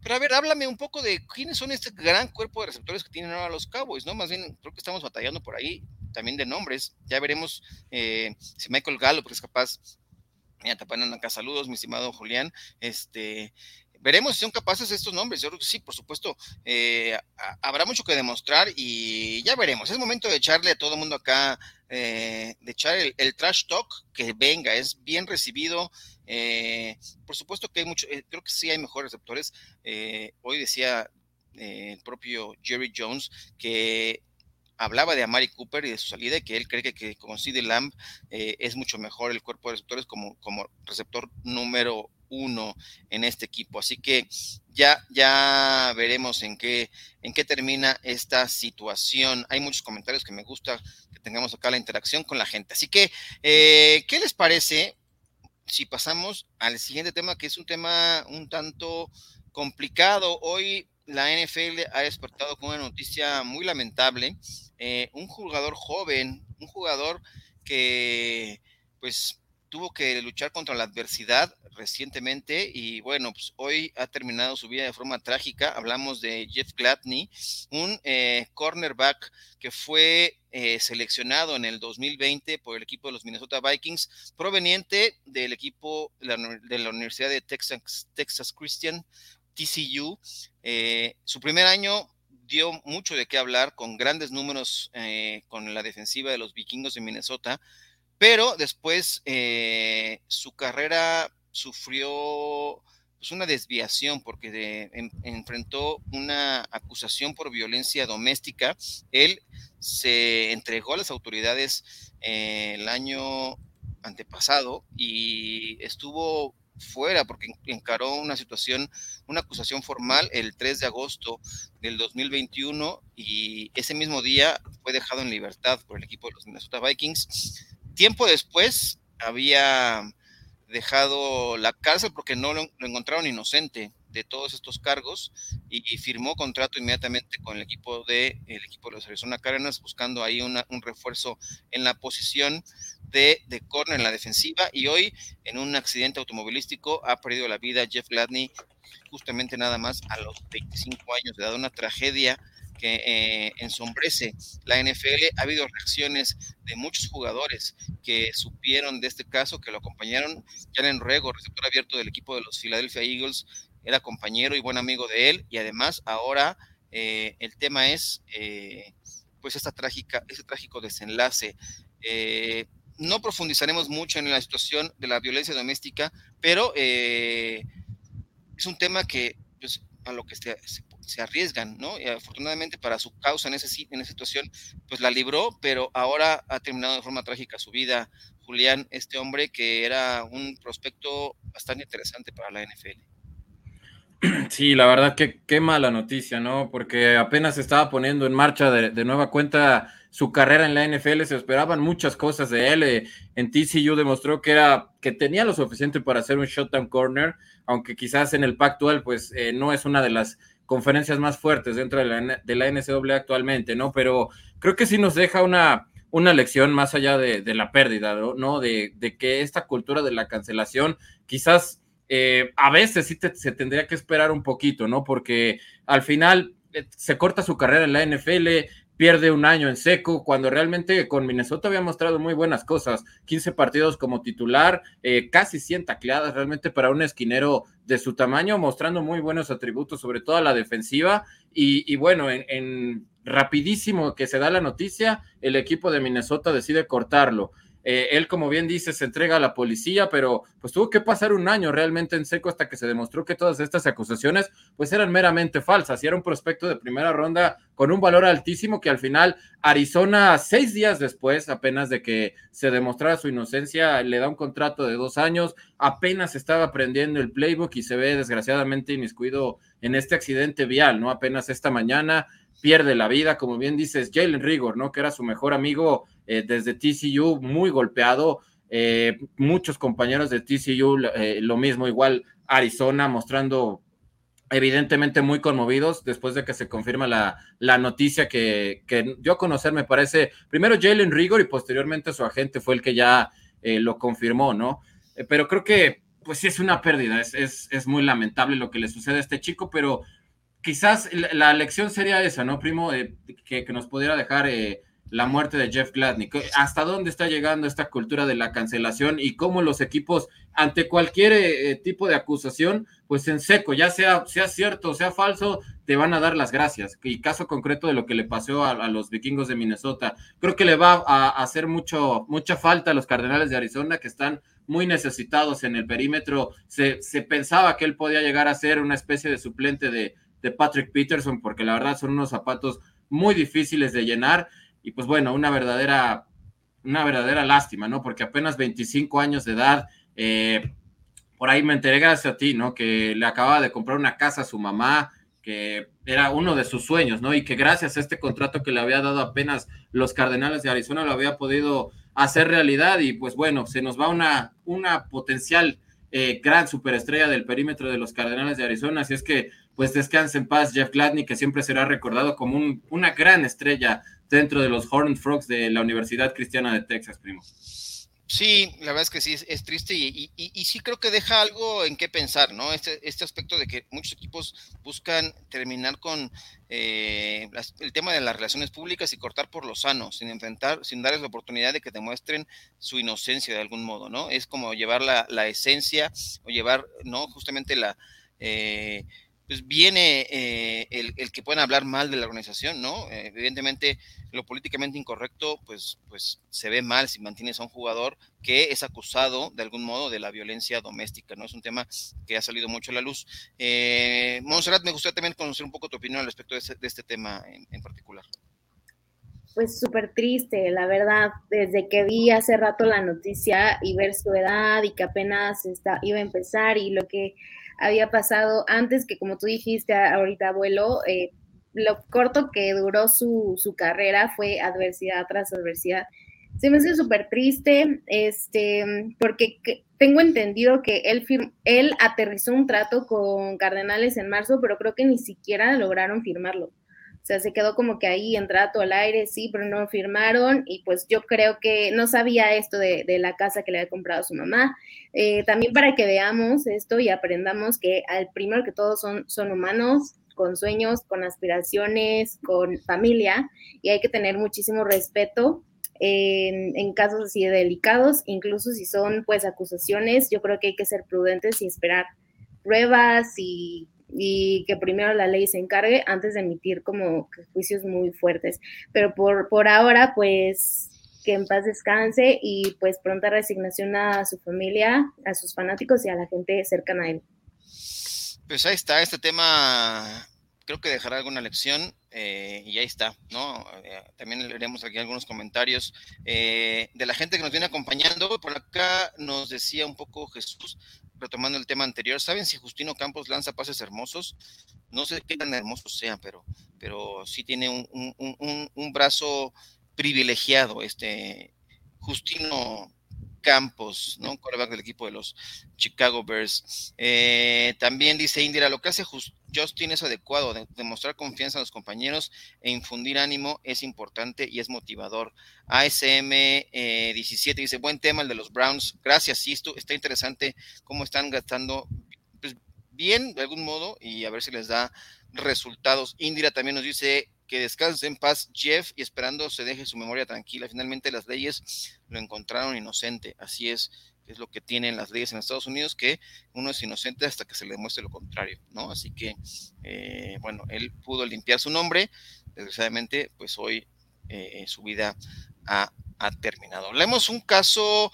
Pero a ver, háblame un poco de quiénes son este gran cuerpo de receptores que tienen ahora los Cowboys, ¿no? Más bien, creo que estamos batallando por ahí también de nombres. Ya veremos eh, si Michael Gallup es capaz. Mira, te ponen acá saludos, mi estimado Julián. Este, veremos si son capaces estos nombres. Yo creo que sí, por supuesto, eh, habrá mucho que demostrar y ya veremos. Es momento de echarle a todo el mundo acá, eh, de echar el, trash talk que venga, es bien recibido. por supuesto que hay mucho, creo que sí hay mejores receptores. hoy decía el propio Jerry Jones que hablaba de Amari Cooper y de su salida y que él cree que, con CD Lamb eh, es mucho mejor el cuerpo de receptores como, como receptor número uno en este equipo. Así que ya, ya veremos en qué, en qué termina esta situación. Hay muchos comentarios que me gusta que tengamos acá la interacción con la gente. Así que, eh, ¿qué les parece si pasamos al siguiente tema, que es un tema un tanto complicado? Hoy la NFL ha despertado con una noticia muy lamentable. Eh, un jugador joven, un jugador que pues tuvo que luchar contra la adversidad recientemente y bueno, pues hoy ha terminado su vida de forma trágica. Hablamos de Jeff Gladney, un eh, cornerback que fue eh, seleccionado en el 2020 por el equipo de los Minnesota Vikings, proveniente del equipo de la, Universidad de Texas, Texas Christian, TCU. Eh, su primer año dio mucho de qué hablar, con grandes números con la defensiva de los vikingos de Minnesota pero después eh, su carrera sufrió pues, una desviación porque enfrentó una acusación por violencia doméstica. Él se entregó a las autoridades eh, el año antepasado y estuvo fuera porque encaró una situación, una acusación formal el 3 de agosto del 2021 y ese mismo día fue dejado en libertad por el equipo de los Minnesota Vikings. Tiempo después había dejado la cárcel porque no lo, encontraron inocente de todos estos cargos y, firmó contrato inmediatamente con el equipo de el equipo de los Arizona Cardinals buscando ahí un refuerzo en la posición de, de corner en la defensiva y hoy en un accidente automovilístico ha perdido la vida Jeff Gladney justamente nada más a los 25 años de edad, una tragedia que eh, ensombrece la NFL. Ha habido reacciones de muchos jugadores que supieron de este caso, que lo acompañaron. Jalen Ruego, receptor abierto del equipo de los Philadelphia Eagles, era compañero y buen amigo de él. Y además, ahora eh, el tema es eh, pues esta trágica, este trágico desenlace. No profundizaremos mucho en la situación de la violencia doméstica, pero es un tema que pues, a lo que se, se arriesgan, ¿no? Y afortunadamente para su causa en, ese, en esa situación, pues la libró, pero ahora ha terminado de forma trágica su vida, Julián, este hombre que era un prospecto bastante interesante para la NFL. Sí, la verdad que qué mala noticia, ¿no? Porque apenas estaba poniendo en marcha de, nueva cuenta su carrera en la NFL, se esperaban muchas cosas de él. Eh, en TCU demostró que era que tenía lo suficiente para hacer un shutdown corner, aunque quizás en el Pac-12 pues eh, no es una de las conferencias más fuertes dentro de la, de la actualmente, ¿no? Pero creo que sí nos deja una, una lección más allá de, la pérdida, ¿no? De, que esta cultura de la cancelación quizás eh, a veces sí se tendría que esperar un poquito, ¿no? Porque al final eh, se corta su carrera en la NFL, pierde un año en seco, cuando realmente con Minnesota había mostrado muy buenas cosas, 15 partidos como titular, eh, casi 100 tacleadas realmente para un esquinero de su tamaño, mostrando muy buenos atributos, sobre todo a la defensiva, y, bueno, en rapidísimo que se da la noticia, el equipo de Minnesota decide cortarlo. Eh, él, como bien dice, se entrega a la policía, pero pues tuvo que pasar un año realmente en seco hasta que se demostró que todas estas acusaciones pues eran meramente falsas y era un prospecto de primera ronda con un valor altísimo que al final Arizona, seis días después apenas de que se demostrara su inocencia, le da un contrato de dos años, apenas estaba aprendiendo el playbook y se ve desgraciadamente inmiscuido en este accidente vial, ¿no? Apenas esta mañana pierde la vida, como bien dices, Jalen Rigor, ¿no? Que era su mejor amigo eh, desde TCU, muy golpeado. Eh, muchos compañeros de TCU, eh, lo mismo, igual Arizona, mostrando evidentemente muy conmovidos después de que se confirma la, la noticia que, que, dio a conocer, me parece, primero Jalen Rigor y posteriormente su agente fue el que ya lo confirmó, ¿no? pero creo que, pues sí, es una pérdida, es, es, es, muy lamentable lo que le sucede a este chico, pero quizás la, lección sería esa, ¿no, primo? que, que, nos pudiera dejar la muerte de Jeff Gladney. ¿Hasta dónde está llegando esta cultura de la cancelación y cómo los equipos, ante cualquier eh, tipo de acusación, pues en seco, ya sea, sea cierto o sea falso, te van a dar las gracias. Y caso concreto de lo que le pasó a, los vikingos de Minnesota, creo que le va a, hacer mucho, mucha falta a los Cardenales de Arizona que están muy necesitados en el perímetro. Se, pensaba que él podía llegar a ser una especie de suplente de, de Patrick Peterson, porque la verdad son unos zapatos muy difíciles de llenar y pues bueno, una verdadera, una verdadera lástima, ¿no? Porque apenas 25 años de edad, eh, por ahí me enteré gracias a ti, ¿no? Que le acababa de comprar una casa a su mamá, que era uno de sus sueños, ¿no? Y que gracias a este contrato que le había dado apenas los Cardenales de Arizona lo había podido hacer realidad y pues bueno, se nos va una, una potencial eh, gran superestrella del perímetro de los Cardenales de Arizona, así es que pues descanse en paz Jeff Gladney, que siempre será recordado como un, una gran estrella dentro de los Horned Frogs de la Universidad Cristiana de Texas, primo. Sí, la verdad es que sí, es, triste y, sí creo que deja algo en qué pensar, ¿no? Este, este aspecto de que muchos equipos buscan terminar con eh, el tema de las relaciones públicas y cortar por lo sano, sin enfrentar, sin darles la oportunidad de que demuestren su inocencia de algún modo, ¿no? Es como llevar la, la esencia o llevar, ¿no? Justamente la... Eh, pues viene eh, el, que puedan hablar mal de la organización, ¿no? Eh, evidentemente, lo políticamente incorrecto, pues, pues se ve mal si mantienes a un jugador que es acusado de algún modo de la violencia doméstica, ¿no? Es un tema que ha salido mucho a la luz. Eh, Monserrat, me gustaría también conocer un poco tu opinión al respecto de este, este tema en, particular. Pues súper triste, la verdad, desde que vi hace rato la noticia y ver su edad y que apenas está, iba a empezar y lo que había pasado antes, que como tú dijiste ahorita, abuelo, eh, lo corto que duró su, su, carrera fue adversidad tras adversidad. Se me hace súper triste, este, porque tengo entendido que él, él aterrizó un trato con Cardenales en marzo, pero creo que ni siquiera lograron firmarlo. Sea, se quedó como que ahí en trato al aire, sí, pero no firmaron y pues yo creo que no sabía esto de, la casa que le había comprado su mamá. Eh, también para que veamos esto y aprendamos que al primero que todos son, son humanos, con sueños, con aspiraciones, con familia y hay que tener muchísimo respeto en, en, casos así delicados, incluso si son pues acusaciones, yo creo que hay que ser prudentes y esperar pruebas y y que primero la ley se encargue antes de emitir como juicios muy fuertes. Pero por, por ahora, pues que en paz descanse y pues pronta resignación a su familia, a sus fanáticos y a la gente cercana a él. Pues ahí está, este tema creo que dejará alguna lección eh, y ahí está, ¿no? Eh, también leeremos aquí algunos comentarios eh, de la gente que nos viene acompañando. Por acá nos decía un poco Jesús, retomando el tema anterior, ¿saben si Justino Campos lanza pases hermosos? No sé qué tan hermosos sean, pero, pero sí tiene un, brazo privilegiado este Justino Campos, ¿no? Quarterback del equipo de los Chicago Bears. Eh, también dice Indira, lo que hace Justin es adecuado, demostrar confianza en los compañeros e infundir ánimo es importante y es motivador. ASM 17 eh, dice, buen tema el de los Browns. Gracias, sí, está interesante cómo están gastando pues, bien de algún modo y a ver si les da resultados. Indira también nos dice, que descanse en paz Jeff y esperando se deje su memoria tranquila. Finalmente las leyes lo encontraron inocente. Así es, es lo que tienen las leyes en Estados Unidos, que uno es inocente hasta que se le demuestre lo contrario, ¿no? Así que, eh, bueno, él pudo limpiar su nombre. Desgraciadamente, pues hoy eh, su vida ha, terminado. Hablemos un caso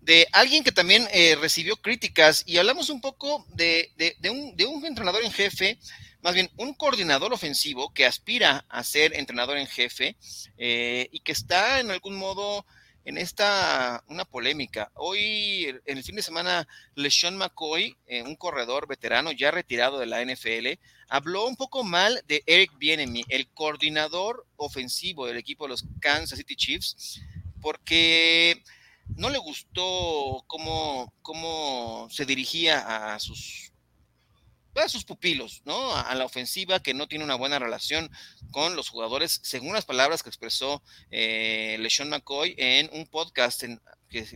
de alguien que también eh, recibió críticas y hablamos un poco de, un, de un entrenador en jefe más bien un coordinador ofensivo que aspira a ser entrenador en jefe eh, y que está en algún modo en esta una polémica. Hoy, en el fin de semana, LeSean McCoy, eh, un corredor veterano ya retirado de la NFL, habló un poco mal de Eric Bienemy, el coordinador ofensivo del equipo de los Kansas City Chiefs, porque no le gustó cómo, cómo se dirigía a sus a sus pupilos, ¿no? A, la ofensiva que no tiene una buena relación con los jugadores, según las palabras que expresó eh, LeSean McCoy en un podcast, en, que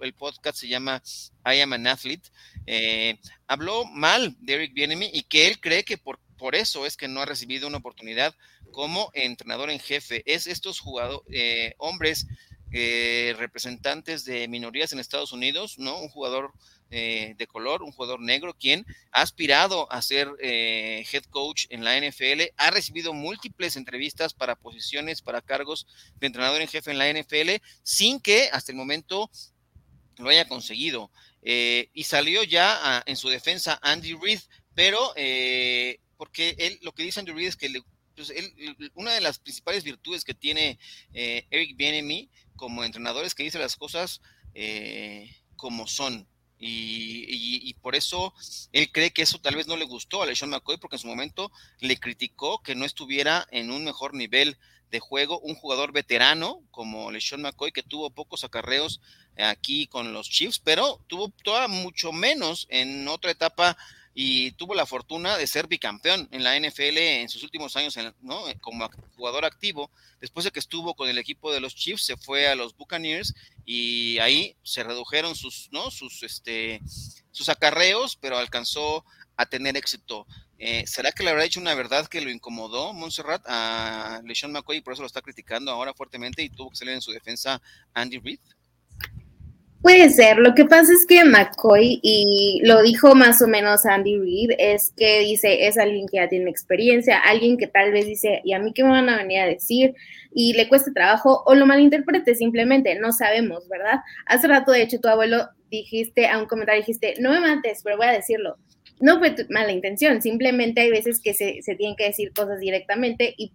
el, podcast se llama I Am an Athlete, eh, habló mal de Eric Bienemy y que él cree que por, por eso es que no ha recibido una oportunidad como entrenador en jefe. Es estos jugadores, eh, hombres eh, representantes de minorías en Estados Unidos, ¿no? Un jugador eh, de color, un jugador negro, quien ha aspirado a ser eh, head coach en la NFL, ha recibido múltiples entrevistas para posiciones, para cargos de entrenador en jefe en la NFL, sin que hasta el momento lo haya conseguido. y salió ya en su defensa Andy Reid, pero porque él, lo que dice Andy Reid es que pues, una de las principales virtudes que tiene Eric Bienemy como entrenador es que dice las cosas eh, como son, Y, por eso él cree que eso tal vez no le gustó a LeSean McCoy, porque en su momento le criticó que no estuviera en un mejor nivel de juego, un jugador veterano como LeSean McCoy, que tuvo pocos acarreos aquí con los Chiefs, pero tuvo toda mucho menos en otra etapa y tuvo la fortuna de ser bicampeón en la NFL en sus últimos años como jugador activo. Después de que estuvo con el equipo de los Chiefs, se fue a los Buccaneers y ahí se redujeron sus, ¿no? sus, este, sus acarreos, pero alcanzó a tener éxito. Eh, ¿Será que le habrá dicho una verdad que lo incomodó Montserrat a LeSean McCoy y por eso lo está criticando ahora fuertemente y tuvo que salir en su defensa Andy Reid? Puede ser. Lo que pasa es que McCoy, y lo dijo más o menos Andy Reid, es que dice, es alguien que ya tiene experiencia, alguien que tal vez dice, ¿y a mí qué me van a venir a decir? Y le cuesta trabajo o lo malinterprete simplemente, no sabemos, ¿verdad? Hace rato, de hecho, tu abuelo dijiste, a un comentario dijiste, no me mates, pero voy a decirlo. No fue mala intención, simplemente hay veces que se tienen que decir cosas directamente y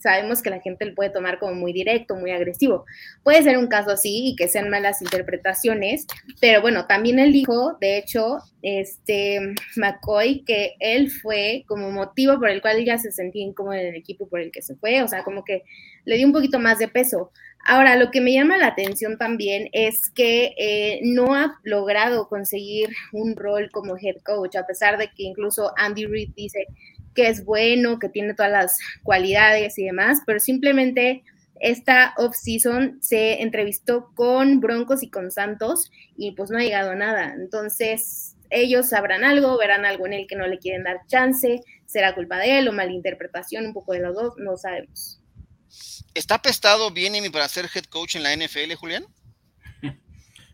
sabemos que la gente lo puede tomar como muy directo, muy agresivo. Puede ser un caso así y que sean malas interpretaciones, pero bueno, también él dijo, de hecho, este McCoy, que él fue como motivo por el cual ya se sentía incómodo en el equipo por el que se fue, o sea, como que le dio un poquito más de peso. Ahora, lo que me llama la atención también es que eh, no ha logrado conseguir un rol como head coach, a pesar de que incluso Andy Reid dice que es bueno, que tiene todas las cualidades y demás, pero simplemente esta off-season se entrevistó con Broncos y con Santos y pues no ha llegado a nada. Entonces, ellos sabrán algo, verán algo en el que no le quieren dar chance, será culpa de él o malinterpretación, un poco de los dos, no sabemos. ¿Está apestado bien para ser head coach en la NFL, Julián? *laughs*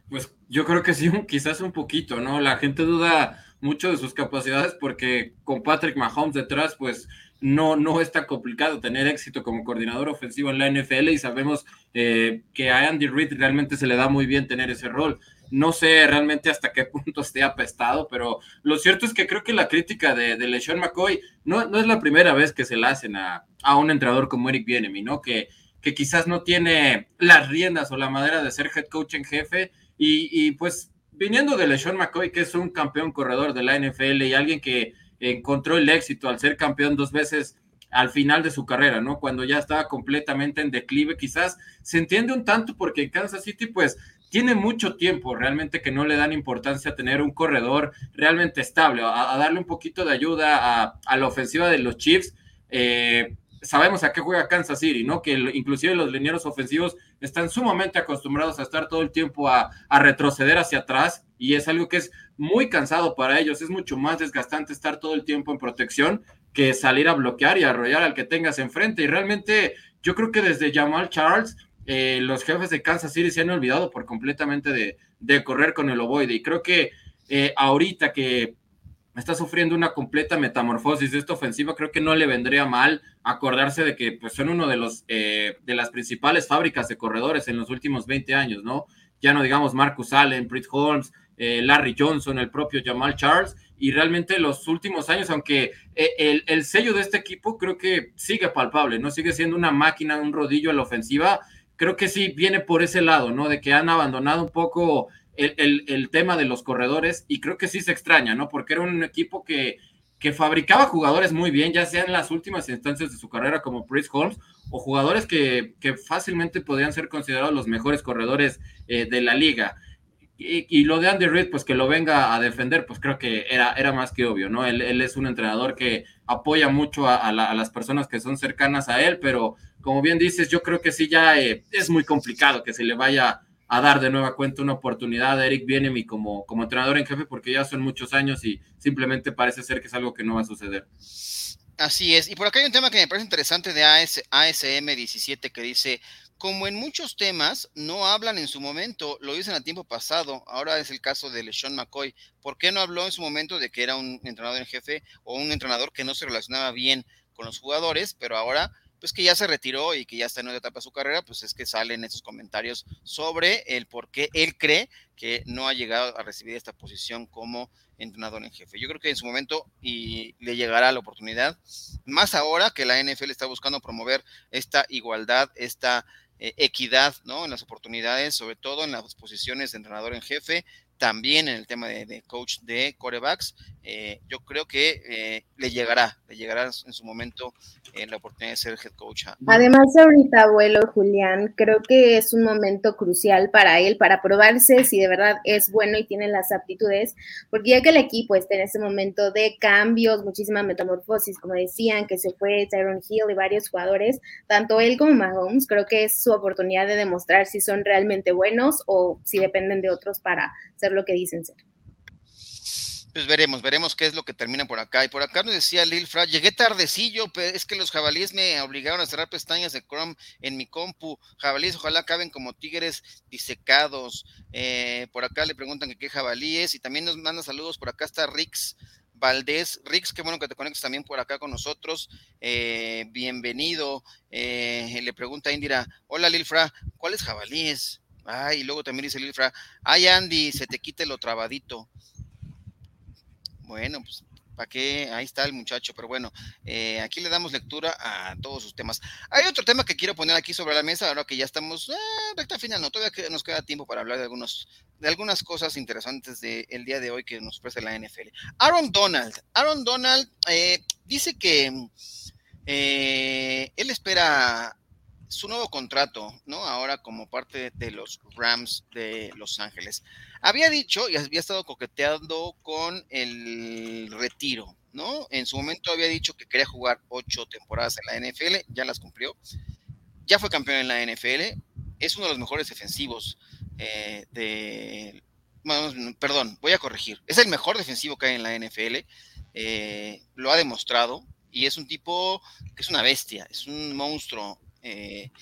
Pues yo creo que sí, quizás un poquito, ¿no? La gente duda mucho de sus capacidades porque con Patrick Mahomes detrás, pues no, no es tan complicado tener éxito como coordinador ofensivo en la NFL y sabemos eh, que a Andy Reid realmente se le da muy bien tener ese rol. No sé realmente hasta qué punto esté apestado, pero lo cierto es que creo que la crítica de, de LeSean McCoy no, no es la primera vez que se la hacen a, a un entrenador como Eric Bienemy, ¿no? Que, que quizás no tiene las riendas o la madera de ser head coach en jefe y, y pues viniendo de LeSean McCoy, que es un campeón corredor de la NFL y alguien que encontró el éxito al ser campeón dos veces al final de su carrera, ¿no? Cuando ya estaba completamente en declive, quizás se entiende un tanto porque en Kansas City, pues, tiene mucho tiempo realmente que no le dan importancia a tener un corredor realmente estable, a, darle un poquito de ayuda a, la ofensiva de los Chiefs. Eh, sabemos a qué juega Kansas City, ¿no? Que inclusive los linieros ofensivos están sumamente acostumbrados a estar todo el tiempo a, retroceder hacia atrás y es algo que es muy cansado para ellos, es mucho más desgastante estar todo el tiempo en protección que salir a bloquear y arrollar al que tengas enfrente. Y realmente yo creo que desde Jamal Charles, eh, los jefes de Kansas City se han olvidado por completamente de, correr con el ovoide. Y creo que eh, ahorita que está sufriendo una completa metamorfosis de esta ofensiva, creo que no le vendría mal acordarse de que pues, son uno de los eh, de las principales fábricas de corredores en los últimos 20 años, ¿no? Ya no digamos Marcus Allen, Britt Holmes, eh, Larry Johnson, el propio Jamal Charles, y realmente los últimos años, aunque eh, el, el, sello de este equipo creo que sigue palpable, ¿no? Sigue siendo una máquina, un rodillo a la ofensiva, creo que sí viene por ese lado, ¿no? De que han abandonado un poco el, tema de los corredores y creo que sí se extraña, ¿no? Porque era un equipo que, que fabricaba jugadores muy bien, ya sea en las últimas instancias de su carrera como Chris Holmes o jugadores que, fácilmente podrían ser considerados los mejores corredores eh, de la liga. Y, lo de Andy Reid, pues que lo venga a defender, pues creo que era, era más que obvio, ¿no? Él, es un entrenador que apoya mucho a, las personas que son cercanas a él, pero como bien dices, yo creo que sí ya eh, es muy complicado que se le vaya a dar de nueva cuenta una oportunidad a Eric Bienemi como, como entrenador en jefe, porque ya son muchos años y simplemente parece ser que es algo que no va a suceder. Así es. Y por acá hay un tema que me parece interesante de AS, ASM 17 que dice, como en muchos temas no hablan en su momento, lo dicen a tiempo pasado, ahora es el caso de LeSean McCoy. ¿Por qué no habló en su momento de que era un entrenador en jefe o un entrenador que no se relacionaba bien con los jugadores, pero ahora pues que ya se retiró y que ya está en otra etapa de su carrera, pues es que salen esos comentarios sobre el por qué él cree que no ha llegado a recibir esta posición como entrenador en jefe. Yo creo que en su momento y le llegará la oportunidad, más ahora que la NFL está buscando promover esta igualdad, esta eh, equidad, ¿no? En las oportunidades, sobre todo en las posiciones de entrenador en jefe, también en el tema de, coach de corebacks. Eh, yo creo que eh, le llegará, le llegará en su momento eh, la oportunidad de ser head coach. Además, ahorita, abuelo Julián, creo que es un momento crucial para él, para probarse si de verdad es bueno y tiene las aptitudes, porque ya que el equipo está en ese momento de cambios, muchísima metamorfosis, como decían, que se fue Tyron Hill y varios jugadores, tanto él como Mahomes, creo que es su oportunidad de demostrar si son realmente buenos o si dependen de otros para ser lo que dicen ser. Pues veremos, veremos qué es lo que termina por acá. Y por acá nos decía Lil Fra, llegué tardecillo, pero es que los jabalíes me obligaron a cerrar pestañas de Chrome en mi compu. Jabalíes, ojalá acaben como tigres disecados. Eh, por acá le preguntan que qué jabalíes y también nos manda saludos. Por acá está Rix Valdés. Rix, qué bueno que te conectes también por acá con nosotros. Eh, bienvenido. Eh, le pregunta Indira, hola Lilfra, ¿cuáles jabalíes? Ay, y luego también dice Lilfra, ay Andy, se te quite lo trabadito. Bueno, pues ¿Para qué? Ahí está el muchacho, pero bueno, eh, aquí le damos lectura a todos sus temas. Hay otro tema que quiero poner aquí sobre la mesa, ahora que ya estamos, eh, recta final, no, todavía nos queda tiempo para hablar de algunos, de algunas cosas interesantes del día de hoy que nos ofrece la NFL. Aaron Donald, Aaron Donald eh, dice que eh, él espera su nuevo contrato, ¿no? Ahora como parte de los Rams de Los Ángeles. Había dicho y había estado coqueteando con el retiro, ¿no? En su momento había dicho que quería jugar ocho temporadas en la NFL, ya las cumplió. Ya fue campeón en la NFL, es uno de los mejores defensivos eh, de... perdón, voy a corregir. Es el mejor defensivo que hay en la NFL. Eh, lo ha demostrado y es un tipo que es una bestia, es un monstruo eh,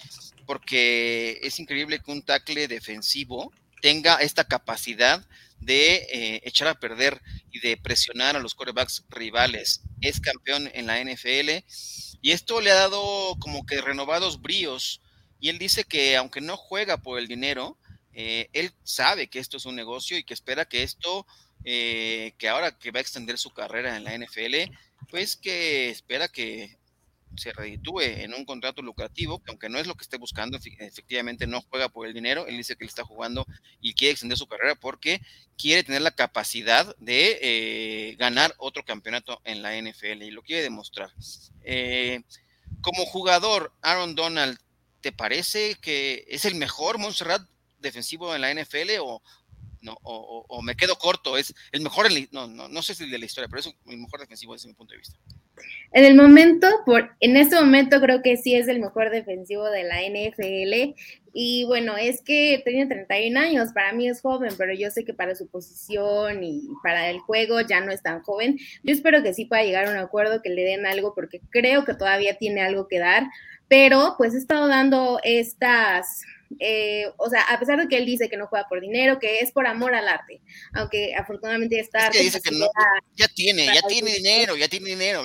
porque es increíble que un tackle defensivo tenga esta capacidad de eh, echar a perder y de presionar a los corebacks rivales. Es campeón en la NFL y esto le ha dado como que renovados bríos. Y él dice que aunque no juega por el dinero, eh, él sabe que esto es un negocio y que espera que esto, que ahora que va a extender su carrera en la NFL, pues que espera que se reditúe en un contrato lucrativo, que aunque no es lo que esté buscando, efectivamente no juega por el dinero, él dice que él está jugando y quiere extender su carrera porque quiere tener la capacidad de eh, ganar otro campeonato en la NFL y lo quiere demostrar. Eh, como jugador, Aaron Donald, ¿te parece que es el mejor Montserrat defensivo en la NFL o, no, o, me quedo corto, es el mejor, no, no, no sé si de la historia, pero es el mejor defensivo desde mi punto de vista. En el momento, por, en este momento creo que sí es el mejor defensivo de la NFL. Y bueno, es que tiene 31 años, para mí es joven, pero yo sé que para su posición y para el juego ya no es tan joven. Yo espero que sí pueda llegar a un acuerdo, que le den algo, porque creo que todavía tiene algo que dar. Pero pues he estado dando estas eh, o sea, a pesar de que él dice que no juega por dinero, que es por amor al arte, aunque afortunadamente está... Es que dice que no, ya tiene, ya tiene dinero, ya tiene dinero,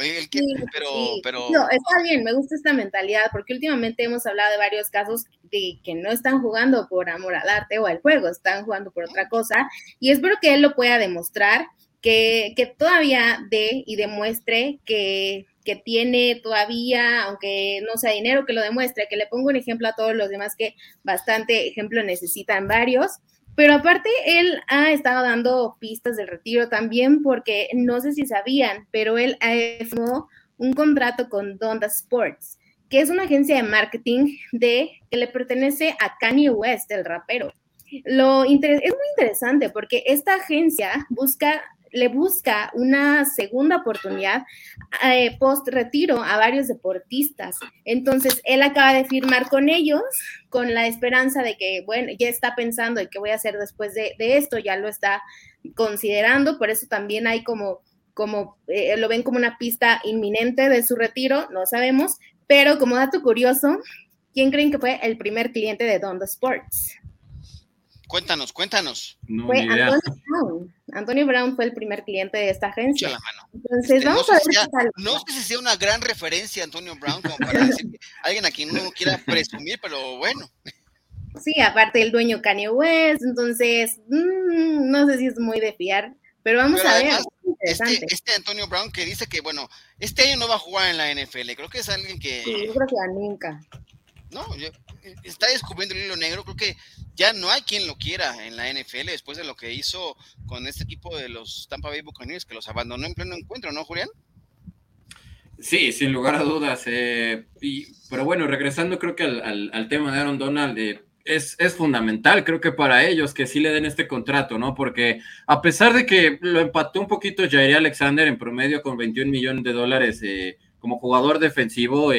pero, pero... No, está bien, me gusta esta mentalidad, porque últimamente hemos hablado de varios casos de que no están jugando por amor al arte o al juego, están jugando por otra cosa, y espero que él lo pueda demostrar, que, que todavía dé y demuestre que que tiene todavía, aunque no sea dinero, que lo demuestre, que le pongo un ejemplo a todos los demás que bastante ejemplo necesitan varios. Pero aparte, él ha estado dando pistas del retiro también, porque no sé si sabían, pero él firmó un contrato con Donda Sports, que es una agencia de marketing de, que le pertenece a Kanye West, el rapero. Lo es muy interesante porque esta agencia busca le busca una segunda oportunidad eh, post retiro a varios deportistas. Entonces, él acaba de firmar con ellos con la esperanza de que, bueno, ya está pensando en qué voy a hacer después de, esto, ya lo está considerando, por eso también hay como, como eh, lo ven como una pista inminente de su retiro, no sabemos, pero como dato curioso, ¿quién creen que fue el primer cliente de Donda Sports? Cuéntanos, cuéntanos. fue Antonio Brown. Antonio Brown fue el primer cliente de esta agencia. La mano. Entonces, este, vamos no a ver. no sé si sea una gran referencia Antonio Brown, como para decir alguien a quien uno quiera presumir, pero bueno. Sí, aparte el dueño Kanye West, entonces, mmm, no sé si es muy de fiar, pero vamos a ver. Este, este, Antonio Brown que dice que, bueno, este año no va a jugar en la NFL, creo que es alguien que... Sí, yo creo que nunca. No, está descubriendo el hilo negro, creo que ya no hay quien lo quiera en la NFL después de lo que hizo con este equipo de los Tampa Bay Buccaneers, que los abandonó en pleno encuentro, ¿no, Julián? Sí, sin lugar a dudas. Eh, pero bueno, regresando creo que al, tema de Aaron Donald, eh, es, fundamental, creo que para ellos que sí le den este contrato, ¿no? Porque a pesar de que lo empató un poquito Jair Alexander en promedio con 21 millones de dólares eh, como jugador defensivo,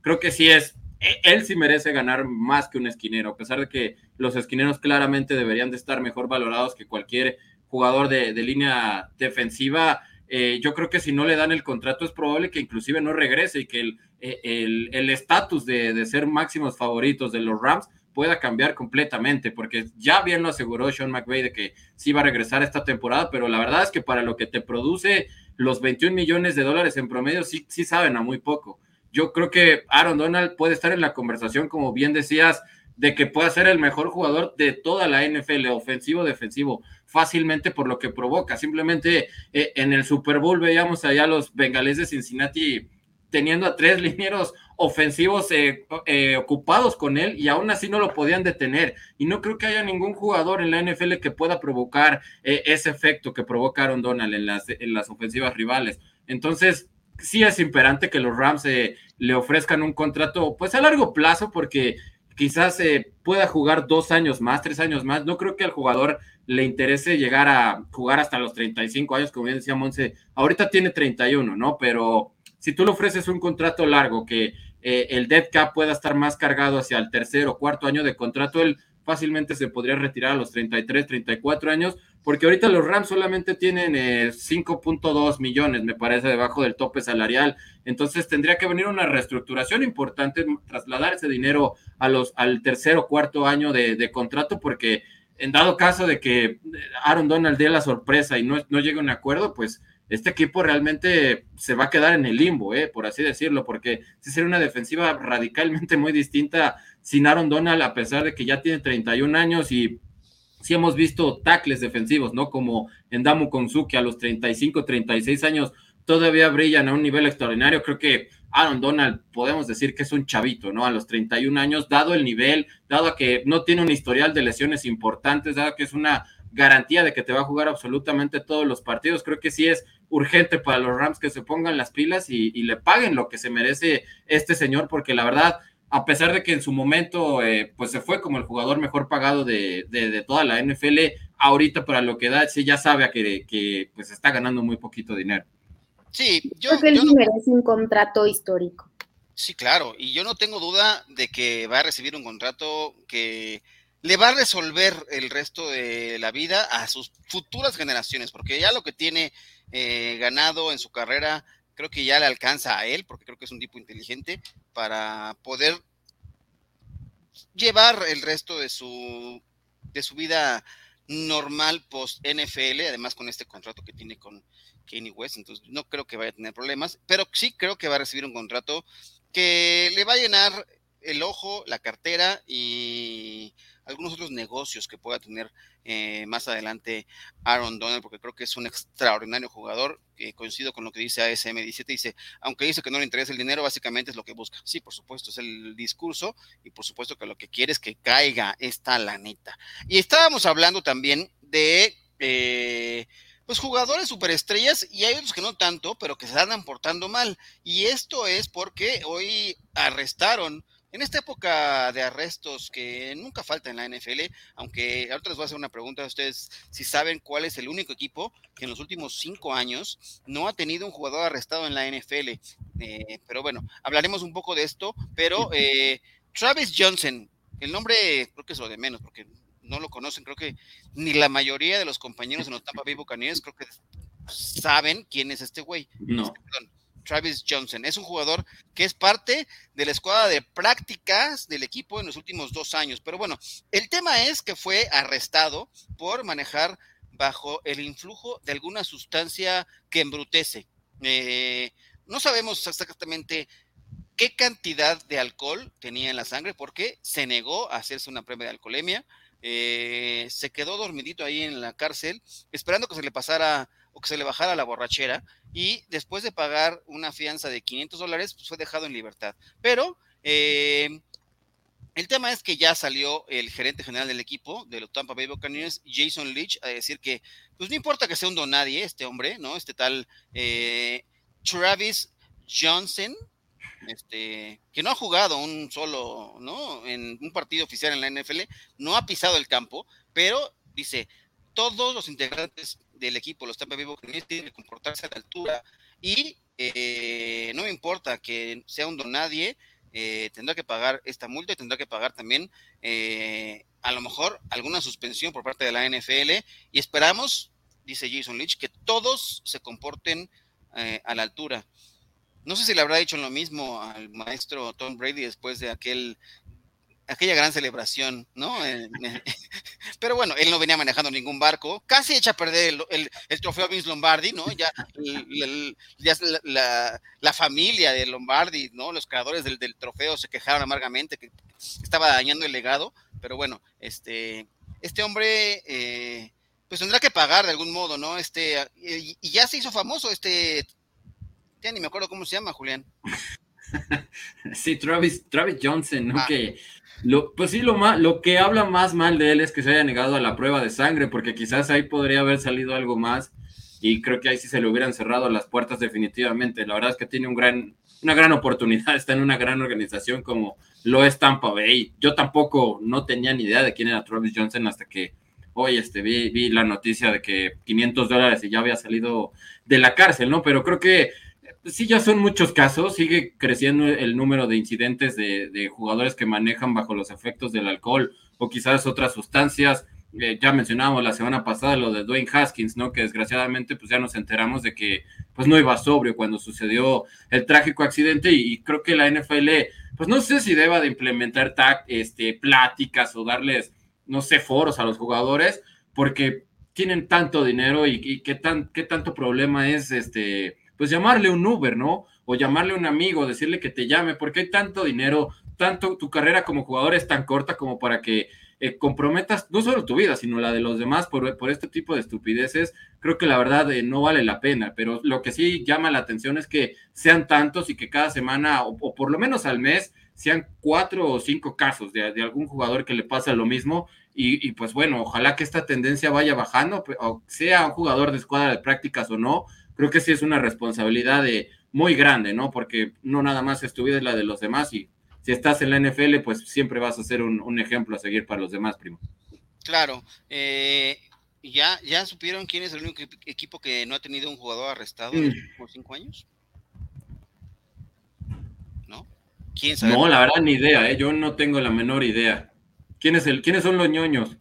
creo que sí es, él sí merece ganar más que un esquinero, a pesar de que los esquineros claramente deberían de estar mejor valorados que cualquier jugador de, línea defensiva eh, yo creo que si no le dan el contrato es probable que inclusive no regrese y que el estatus de, de, ser máximos favoritos de los Rams pueda cambiar completamente, porque ya bien lo aseguró Sean McVay de que sí va a regresar esta temporada, pero la verdad es que para lo que te produce los 21 millones de dólares en promedio, sí, sí saben a muy poco. Yo creo que Aaron Donald puede estar en la conversación, como bien decías, de que pueda ser el mejor jugador de toda la NFL, ofensivo, defensivo, fácilmente por lo que provoca. Simplemente eh, en el Super Bowl veíamos allá los bengales de Cincinnati teniendo a tres *laughs* linieros ofensivos eh, eh, ocupados con él y aún así no lo podían detener. Y no creo que haya ningún jugador en la NFL que pueda provocar ese efecto que provocaron Donald en las, en las ofensivas rivales. Entonces, sí es imperante que los Rams le ofrezcan un contrato pues a largo plazo porque quizás eh, pueda jugar dos años más, tres años más. No creo que al jugador le interese llegar a jugar hasta los 35 años, como bien decía Monse. Ahorita tiene 31, ¿no? Pero si tú le ofreces un contrato largo, que eh, el dead cap pueda estar más cargado hacia el tercer o cuarto año de contrato, él fácilmente se podría retirar a los 33, 34 años, porque ahorita los Rams solamente tienen 5.2 eh, millones, me parece, debajo del tope salarial. Entonces tendría que venir una reestructuración importante, trasladar ese dinero a los, al tercer o cuarto año de, contrato, porque en dado caso de que Aaron Donald dé la sorpresa y no, no llegue a un acuerdo, pues este equipo realmente se va a quedar en el limbo, eh, por así decirlo, porque si sería una defensiva radicalmente muy distinta sin Aaron Donald, a pesar de que ya tiene 31 años y sí hemos visto tackles defensivos, ¿no? Como en Damu Konsuke a los 35, 36 años todavía brillan a un nivel extraordinario. Creo que Aaron Donald podemos decir que es un chavito, ¿no? A los 31 años, dado el nivel, dado que no tiene un historial de lesiones importantes, dado que es una garantía de que te va a jugar absolutamente todos los partidos. Creo que sí es urgente para los Rams que se pongan las pilas y, le paguen lo que se merece este señor, porque la verdad, a pesar de que en su momento eh, pues se fue como el jugador mejor pagado de, toda la NFL, ahorita para lo que da, sí ya sabe que, que pues está ganando muy poquito dinero. Sí, yo creo que él merece un contrato histórico. Sí, claro, y yo no tengo duda de que va a recibir un contrato que le va a resolver el resto de la vida a sus futuras generaciones, porque ya lo que tiene eh, ganado en su carrera, creo que ya le alcanza a él, porque creo que es un tipo inteligente, para poder llevar el resto de su, de su vida normal post NFL, además con este contrato que tiene con Kanye West, entonces no creo que vaya a tener problemas, pero sí creo que va a recibir un contrato que le va a llenar el ojo, la cartera y algunos otros negocios que pueda tener eh, más adelante Aaron Donald, porque creo que es un extraordinario jugador. que coincido con lo que dice ASM17, dice, aunque dice que no le interesa el dinero, básicamente es lo que busca. Sí, por supuesto, es el discurso y por supuesto que lo que quiere es que caiga esta lanita. Y estábamos hablando también de... Eh, pues jugadores superestrellas y hay otros que no tanto, pero que se andan portando mal. Y esto es porque hoy arrestaron en esta época de arrestos que nunca falta en la NFL, aunque ahorita les voy a hacer una pregunta a ustedes si saben cuál es el único equipo que en los últimos cinco años no ha tenido un jugador arrestado en la NFL. Eh, pero bueno, hablaremos un poco de esto, pero eh, Travis Johnson, el nombre creo que es lo de menos, porque no lo conocen, creo que ni la mayoría de los compañeros en los Tampa Bay Buccaneers creo que saben quién es este güey. No. Este, Travis Johnson. Es un jugador que es parte de la escuadra de prácticas del equipo en los últimos dos años. Pero bueno, el tema es que fue arrestado por manejar bajo el influjo de alguna sustancia que embrutece. Eh, no sabemos exactamente qué cantidad de alcohol tenía en la sangre porque se negó a hacerse una prueba de alcoholemia. Eh, se quedó dormidito ahí en la cárcel esperando que se le pasara o que se le bajara la borrachera y después de pagar una fianza de 500 dólares, pues fue dejado en libertad. Pero eh, el tema es que ya salió el gerente general del equipo de los Tampa Bay Buccaneers, Jason Leach, a decir que, pues no importa que sea un donadie este hombre, ¿no? Este tal eh, Travis Johnson, este, que no ha jugado un solo, ¿no? En un partido oficial en la NFL, no ha pisado el campo, pero dice, todos los integrantes del equipo, los Tampa Bay Buccaneers, tienen que comportarse a la altura y eh, no me importa que sea un donadie, eh, tendrá que pagar esta multa y tendrá que pagar también eh, a lo mejor alguna suspensión por parte de la NFL y esperamos, dice Jason Leach, que todos se comporten a la altura. No sé si le habrá dicho lo mismo al maestro Tom Brady después de aquel aquella gran celebración, ¿no? *laughs* pero bueno, él no venía manejando ningún barco, casi echa a perder el, el, trofeo Vince Lombardi, ¿no? Ya, ya la, la, familia de Lombardi, ¿no? Los creadores del, del, trofeo se quejaron amargamente que estaba dañando el legado, pero bueno, este, este hombre, eh, pues tendrá que pagar de algún modo, ¿no? Este, y, y ya se hizo famoso este, ya ni me acuerdo cómo se llama, Julián. *laughs* Sí, Travis, Travis Johnson, ¿no? Ah. Que lo, pues sí, lo, más, lo que habla más mal de él es que se haya negado a la prueba de sangre, porque quizás ahí podría haber salido algo más y creo que ahí sí se le hubieran cerrado las puertas definitivamente. La verdad es que tiene un gran, una gran oportunidad, *laughs* está en una gran organización como lo es Tampa Bay. Yo tampoco no tenía ni idea de quién era Travis Johnson hasta que hoy este, vi, vi la noticia de que 500 dólares y ya había salido de la cárcel, ¿no? Pero creo que sí, ya son muchos casos, sigue creciendo el número de incidentes de, jugadores que manejan bajo los efectos del alcohol o quizás otras sustancias. Eh, ya mencionábamos la semana pasada lo de Dwayne Haskins, ¿no? Que desgraciadamente pues ya nos enteramos de que pues no iba sobrio cuando sucedió el trágico accidente y, creo que la NFL pues no sé si deba de implementar este, pláticas o darles, no sé, foros a los jugadores porque tienen tanto dinero y, y qué, tan, qué tanto problema es este pues llamarle un Uber, ¿no? O llamarle un amigo, decirle que te llame, porque hay tanto dinero, tanto tu carrera como jugador es tan corta como para que eh, comprometas no solo tu vida, sino la de los demás por, por este tipo de estupideces, creo que la verdad eh, no vale la pena, pero lo que sí llama la atención es que sean tantos y que cada semana, o, por lo menos al mes, sean cuatro o cinco casos de, algún jugador que le pasa lo mismo. Y, y, pues bueno, ojalá que esta tendencia vaya bajando, sea un jugador de escuadra de prácticas o no, creo que sí es una responsabilidad de, muy grande, ¿no? Porque no nada más es tu vida, es la de los demás y si estás en la NFL, pues siempre vas a ser un, ejemplo a seguir para los demás, primo. Claro. Eh, ¿ya, ¿Ya supieron quién es el único equipo que no ha tenido un jugador arrestado en los mm. últimos cinco años? ¿No? ¿Quién sabe? No, la verdad ni idea, ¿eh? yo no tengo la menor idea. ¿Quién es el, ¿Quiénes son los ñoños?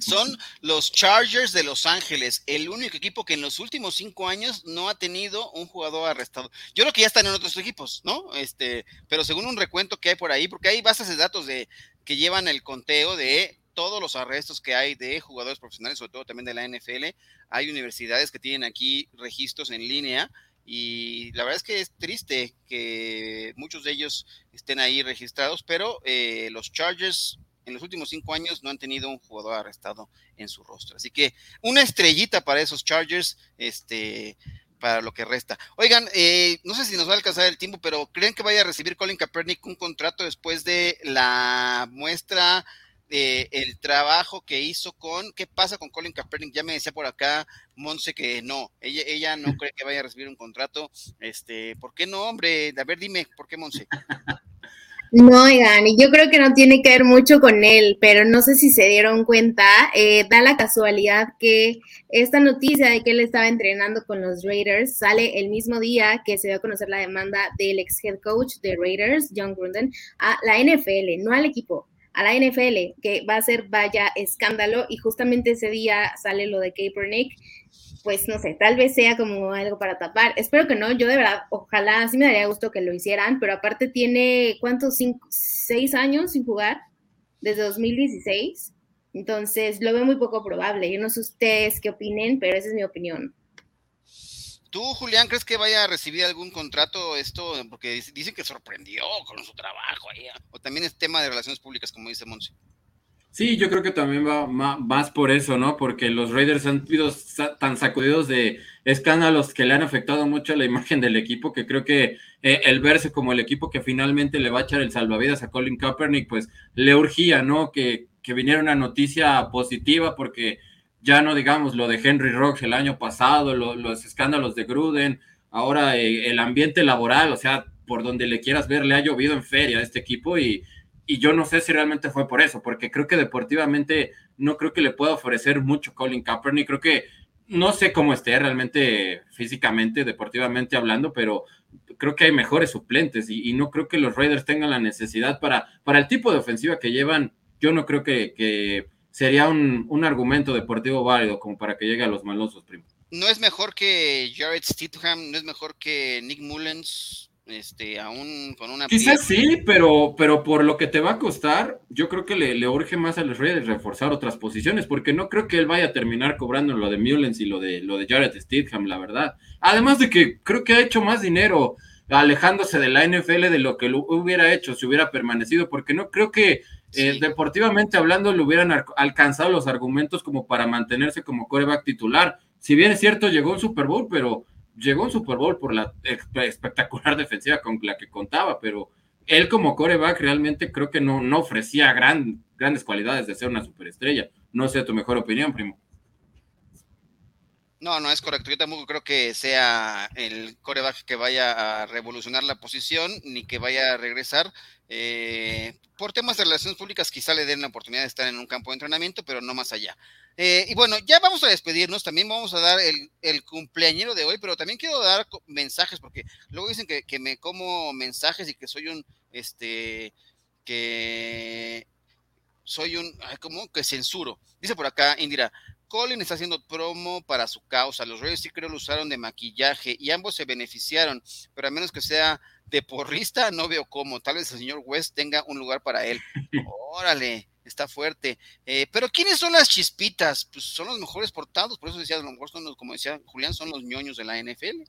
Son los Chargers de Los Ángeles, el único equipo que en los últimos cinco años no ha tenido un jugador arrestado. Yo creo que ya están en otros equipos, ¿no? Este, pero según un recuento que hay por ahí, porque hay bases de datos de que llevan el conteo de todos los arrestos que hay de jugadores profesionales, sobre todo también de la NFL. Hay universidades que tienen aquí registros en línea y la verdad es que es triste que muchos de ellos estén ahí registrados, pero eh, los Chargers en los últimos cinco años no han tenido un jugador arrestado en su rostro. Así que una estrellita para esos Chargers, este, para lo que resta. Oigan, eh, no sé si nos va a alcanzar el tiempo, pero ¿creen que vaya a recibir Colin Kaepernick un contrato después de la muestra de el trabajo que hizo con, ¿qué pasa con Colin Kaepernick? Ya me decía por acá Monse que no, ella, ella no *laughs* cree que vaya a recibir un contrato. Este, ¿por qué no, hombre? A ver, dime, ¿por qué Monse? No, oigan, yo creo que no tiene que ver mucho con él, pero no sé si se dieron cuenta, eh, da la casualidad que esta noticia de que él estaba entrenando con los Raiders sale el mismo día que se dio a conocer la demanda del ex head coach de Raiders, John Gruden, a la NFL, no al equipo, a la NFL, que va a ser vaya escándalo, y justamente ese día sale lo de Kaepernick, pues no sé, tal vez sea como algo para tapar. Espero que no, yo de verdad, ojalá, sí me daría gusto que lo hicieran, pero aparte tiene, ¿cuántos? Cinco, seis años sin jugar, desde 2016. Entonces lo veo muy poco probable. Yo no sé ustedes qué opinen, pero esa es mi opinión. ¿Tú, Julián, crees que vaya a recibir algún contrato esto? Porque dicen que sorprendió con su trabajo ahí. O también es tema de relaciones públicas, como dice Monse. Sí, yo creo que también va más por eso, ¿no? Porque los Raiders han sido tan sacudidos de escándalos que le han afectado mucho a la imagen del equipo, que creo que eh, el verse como el equipo que finalmente le va a echar el salvavidas a Colin Kaepernick, pues le urgía, ¿no? Que, que viniera una noticia positiva, porque ya no digamos lo de Henry Rocks el año pasado, los escándalos de Gruden, ahora eh, el ambiente laboral, o sea, por donde le quieras ver, le ha llovido en feria a este equipo y y yo no sé si realmente fue por eso, porque creo que deportivamente no creo que le pueda ofrecer mucho Colin Kaepernick, creo que no sé cómo esté realmente físicamente, deportivamente hablando, pero creo que hay mejores suplentes y, no creo que los Raiders tengan la necesidad para, para el tipo de ofensiva que llevan, yo no creo que, sería un, un, argumento deportivo válido como para que llegue a los malosos, primo. No es mejor que Jared Stidham, no es mejor que Nick Mullens, este, aún con una... Quizás sí, pero, pero por lo que te va a costar, yo creo que le, le urge más a los Raiders reforzar otras posiciones, porque no creo que él vaya a terminar cobrando lo de Mullens y lo de, lo de Jared Stidham, la verdad. Además de que creo que ha hecho más dinero alejándose de la NFL de lo que lo hubiera hecho si hubiera permanecido, porque no creo que eh, deportivamente hablando le hubieran alcanzado los argumentos como para mantenerse como coreback titular. Si bien es cierto, llegó un Super Bowl, pero llegó un Super Bowl por la espectacular *laughs* defensiva con la que contaba, pero él como coreback realmente creo que no, no ofrecía gran, grandes cualidades de ser una superestrella. No sé tu mejor opinión, primo. No, no es correcto. Yo tampoco creo que sea el coreback que vaya a revolucionar la posición ni que vaya a regresar. Eh, por temas de relaciones públicas, quizá le den la oportunidad de estar en un campo de entrenamiento, pero no más allá. Eh, y bueno, ya vamos a despedirnos. También vamos a dar el, el, cumpleañero de hoy, pero también quiero dar mensajes, porque luego dicen que, que me como mensajes y que soy un, este, que soy un, ¿cómo? Que censuro. Dice por acá, Indira, Colin está haciendo promo para su causa. Los Reyes sí creo lo usaron de maquillaje y ambos se beneficiaron, pero a menos que sea de porrista, no veo cómo. Tal vez el señor West tenga un lugar para él. *laughs* Órale, está fuerte. Eh, pero ¿quiénes son las chispitas? Pues son los mejores portados, por eso decía, a lo mejor son los, como decía Julián, son los ñoños de la NFL.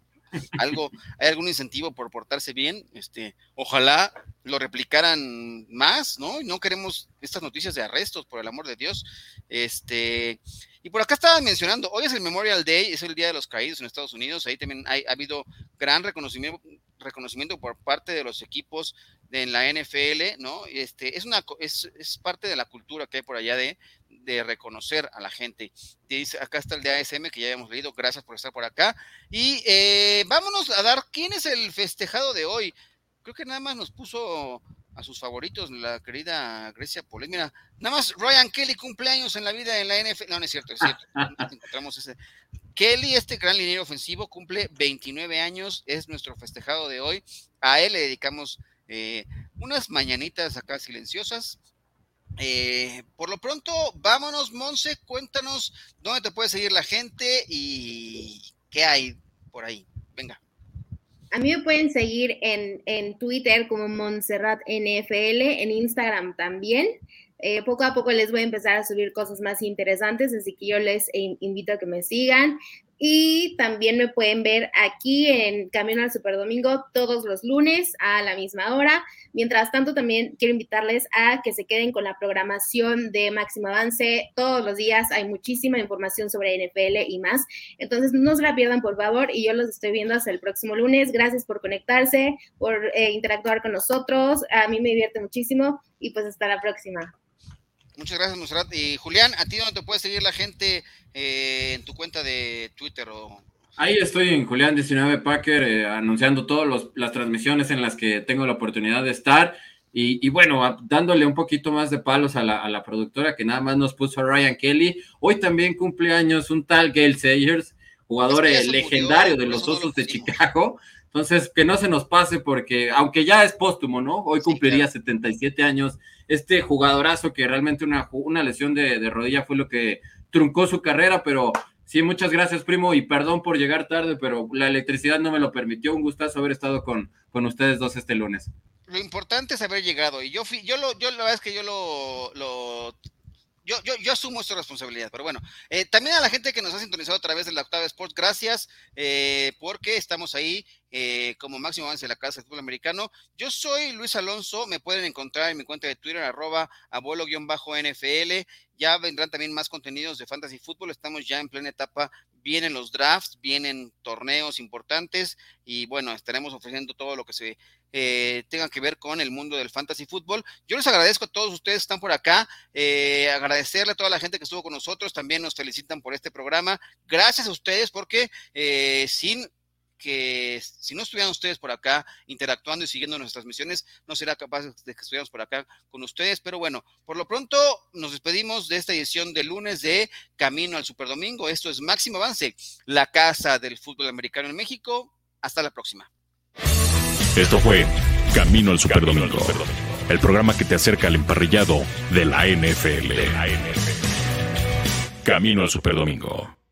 Algo, *laughs* hay algún incentivo por portarse bien, este, ojalá lo replicaran más, ¿no? No queremos estas noticias de arrestos, por el amor de Dios. Este, y por acá estaba mencionando, hoy es el Memorial Day, es el Día de los Caídos en Estados Unidos, ahí también ha habido gran reconocimiento, por parte de los equipos de, en la NFL, ¿no? Este, es, una, es, parte de la cultura que hay por allá de, reconocer a la gente. Acá está el de ASM que ya hemos leído, gracias por estar por acá. Y eh, vámonos a dar quién es el festejado de hoy. Creo que nada más nos puso a sus favoritos, la querida Grecia Polet. Mira, nada más Ryan Kelly cumpleaños en la vida en la NFL. No, no es cierto, es cierto. *laughs* encontramos ese. Kelly, este gran liniero ofensivo, cumple 29 años, es nuestro festejado de hoy. A él le dedicamos eh, unas mañanitas acá silenciosas. Eh, por lo pronto, vámonos, Monse, cuéntanos dónde te puede seguir la gente y qué hay por ahí. Venga. A mí me pueden seguir en, en Twitter como Montserrat NFL, en Instagram también. Eh, poco a poco les voy a empezar a subir cosas más interesantes, así que yo les invito a que me sigan. Y también me pueden ver aquí en Camino al Super Domingo todos los lunes a la misma hora. Mientras tanto, también quiero invitarles a que se queden con la programación de Máximo Avance. Todos los días hay muchísima información sobre NFL y más. Entonces, no se la pierdan, por favor. Y yo los estoy viendo hasta el próximo lunes. Gracias por conectarse, por eh, interactuar con nosotros. A mí me divierte muchísimo. Y pues hasta la próxima. Muchas gracias, Monserrat. Y Julián, ¿a ti dónde te puede seguir la gente eh, en tu cuenta de Twitter o Ahí estoy en Julián19 Packer eh, anunciando todas las transmisiones en las que tengo la oportunidad de estar. Y, bueno, dándole un poquito más de palos a la, productora que nada más nos puso a Ryan Kelly. Hoy también cumple años un tal Gail Sayers, jugador eh, legendario de los Osos de Chicago. Entonces, que no se nos pase porque, aunque ya es póstumo, ¿no? Hoy cumpliría 77 años. Este jugadorazo que realmente una, una lesión de, rodilla fue lo que truncó su carrera, pero Sí, muchas gracias, primo, y perdón por llegar tarde, pero la electricidad no me lo permitió. Un gustazo haber estado con, con ustedes dos este lunes. Lo importante es haber llegado, y yo fui, yo lo, yo la verdad es que yo lo, yo, yo, yo, asumo esta responsabilidad, pero bueno, eh, también a la gente que nos ha sintonizado a través de la Octava Sports, gracias, eh, porque estamos ahí eh, como máximo avance de la Casa del Fútbol Americano. Yo soy Luis Alonso, me pueden encontrar en mi cuenta de Twitter, arroba abuelo-NFL. Ya vendrán también más contenidos de Fantasy Fútbol, estamos ya en plena etapa vienen los drafts, vienen torneos importantes y bueno, estaremos ofreciendo todo lo que se eh, tenga que ver con el mundo del fantasy fútbol. Yo les agradezco a todos ustedes que están por acá, eh, agradecerle a toda la gente que estuvo con nosotros, también nos felicitan por este programa. Gracias a ustedes porque eh, sin que si no estuvieran ustedes por acá interactuando y siguiendo nuestras misiones, no será capaz de que estuviéramos por acá con ustedes. Pero bueno, por lo pronto nos despedimos de esta edición de lunes de Camino al Superdomingo. Esto es Máximo Avance, la casa del fútbol americano en México. Hasta la próxima. Esto fue Camino al Superdomingo, el programa que te acerca al emparrillado de la NFL. Camino al Superdomingo.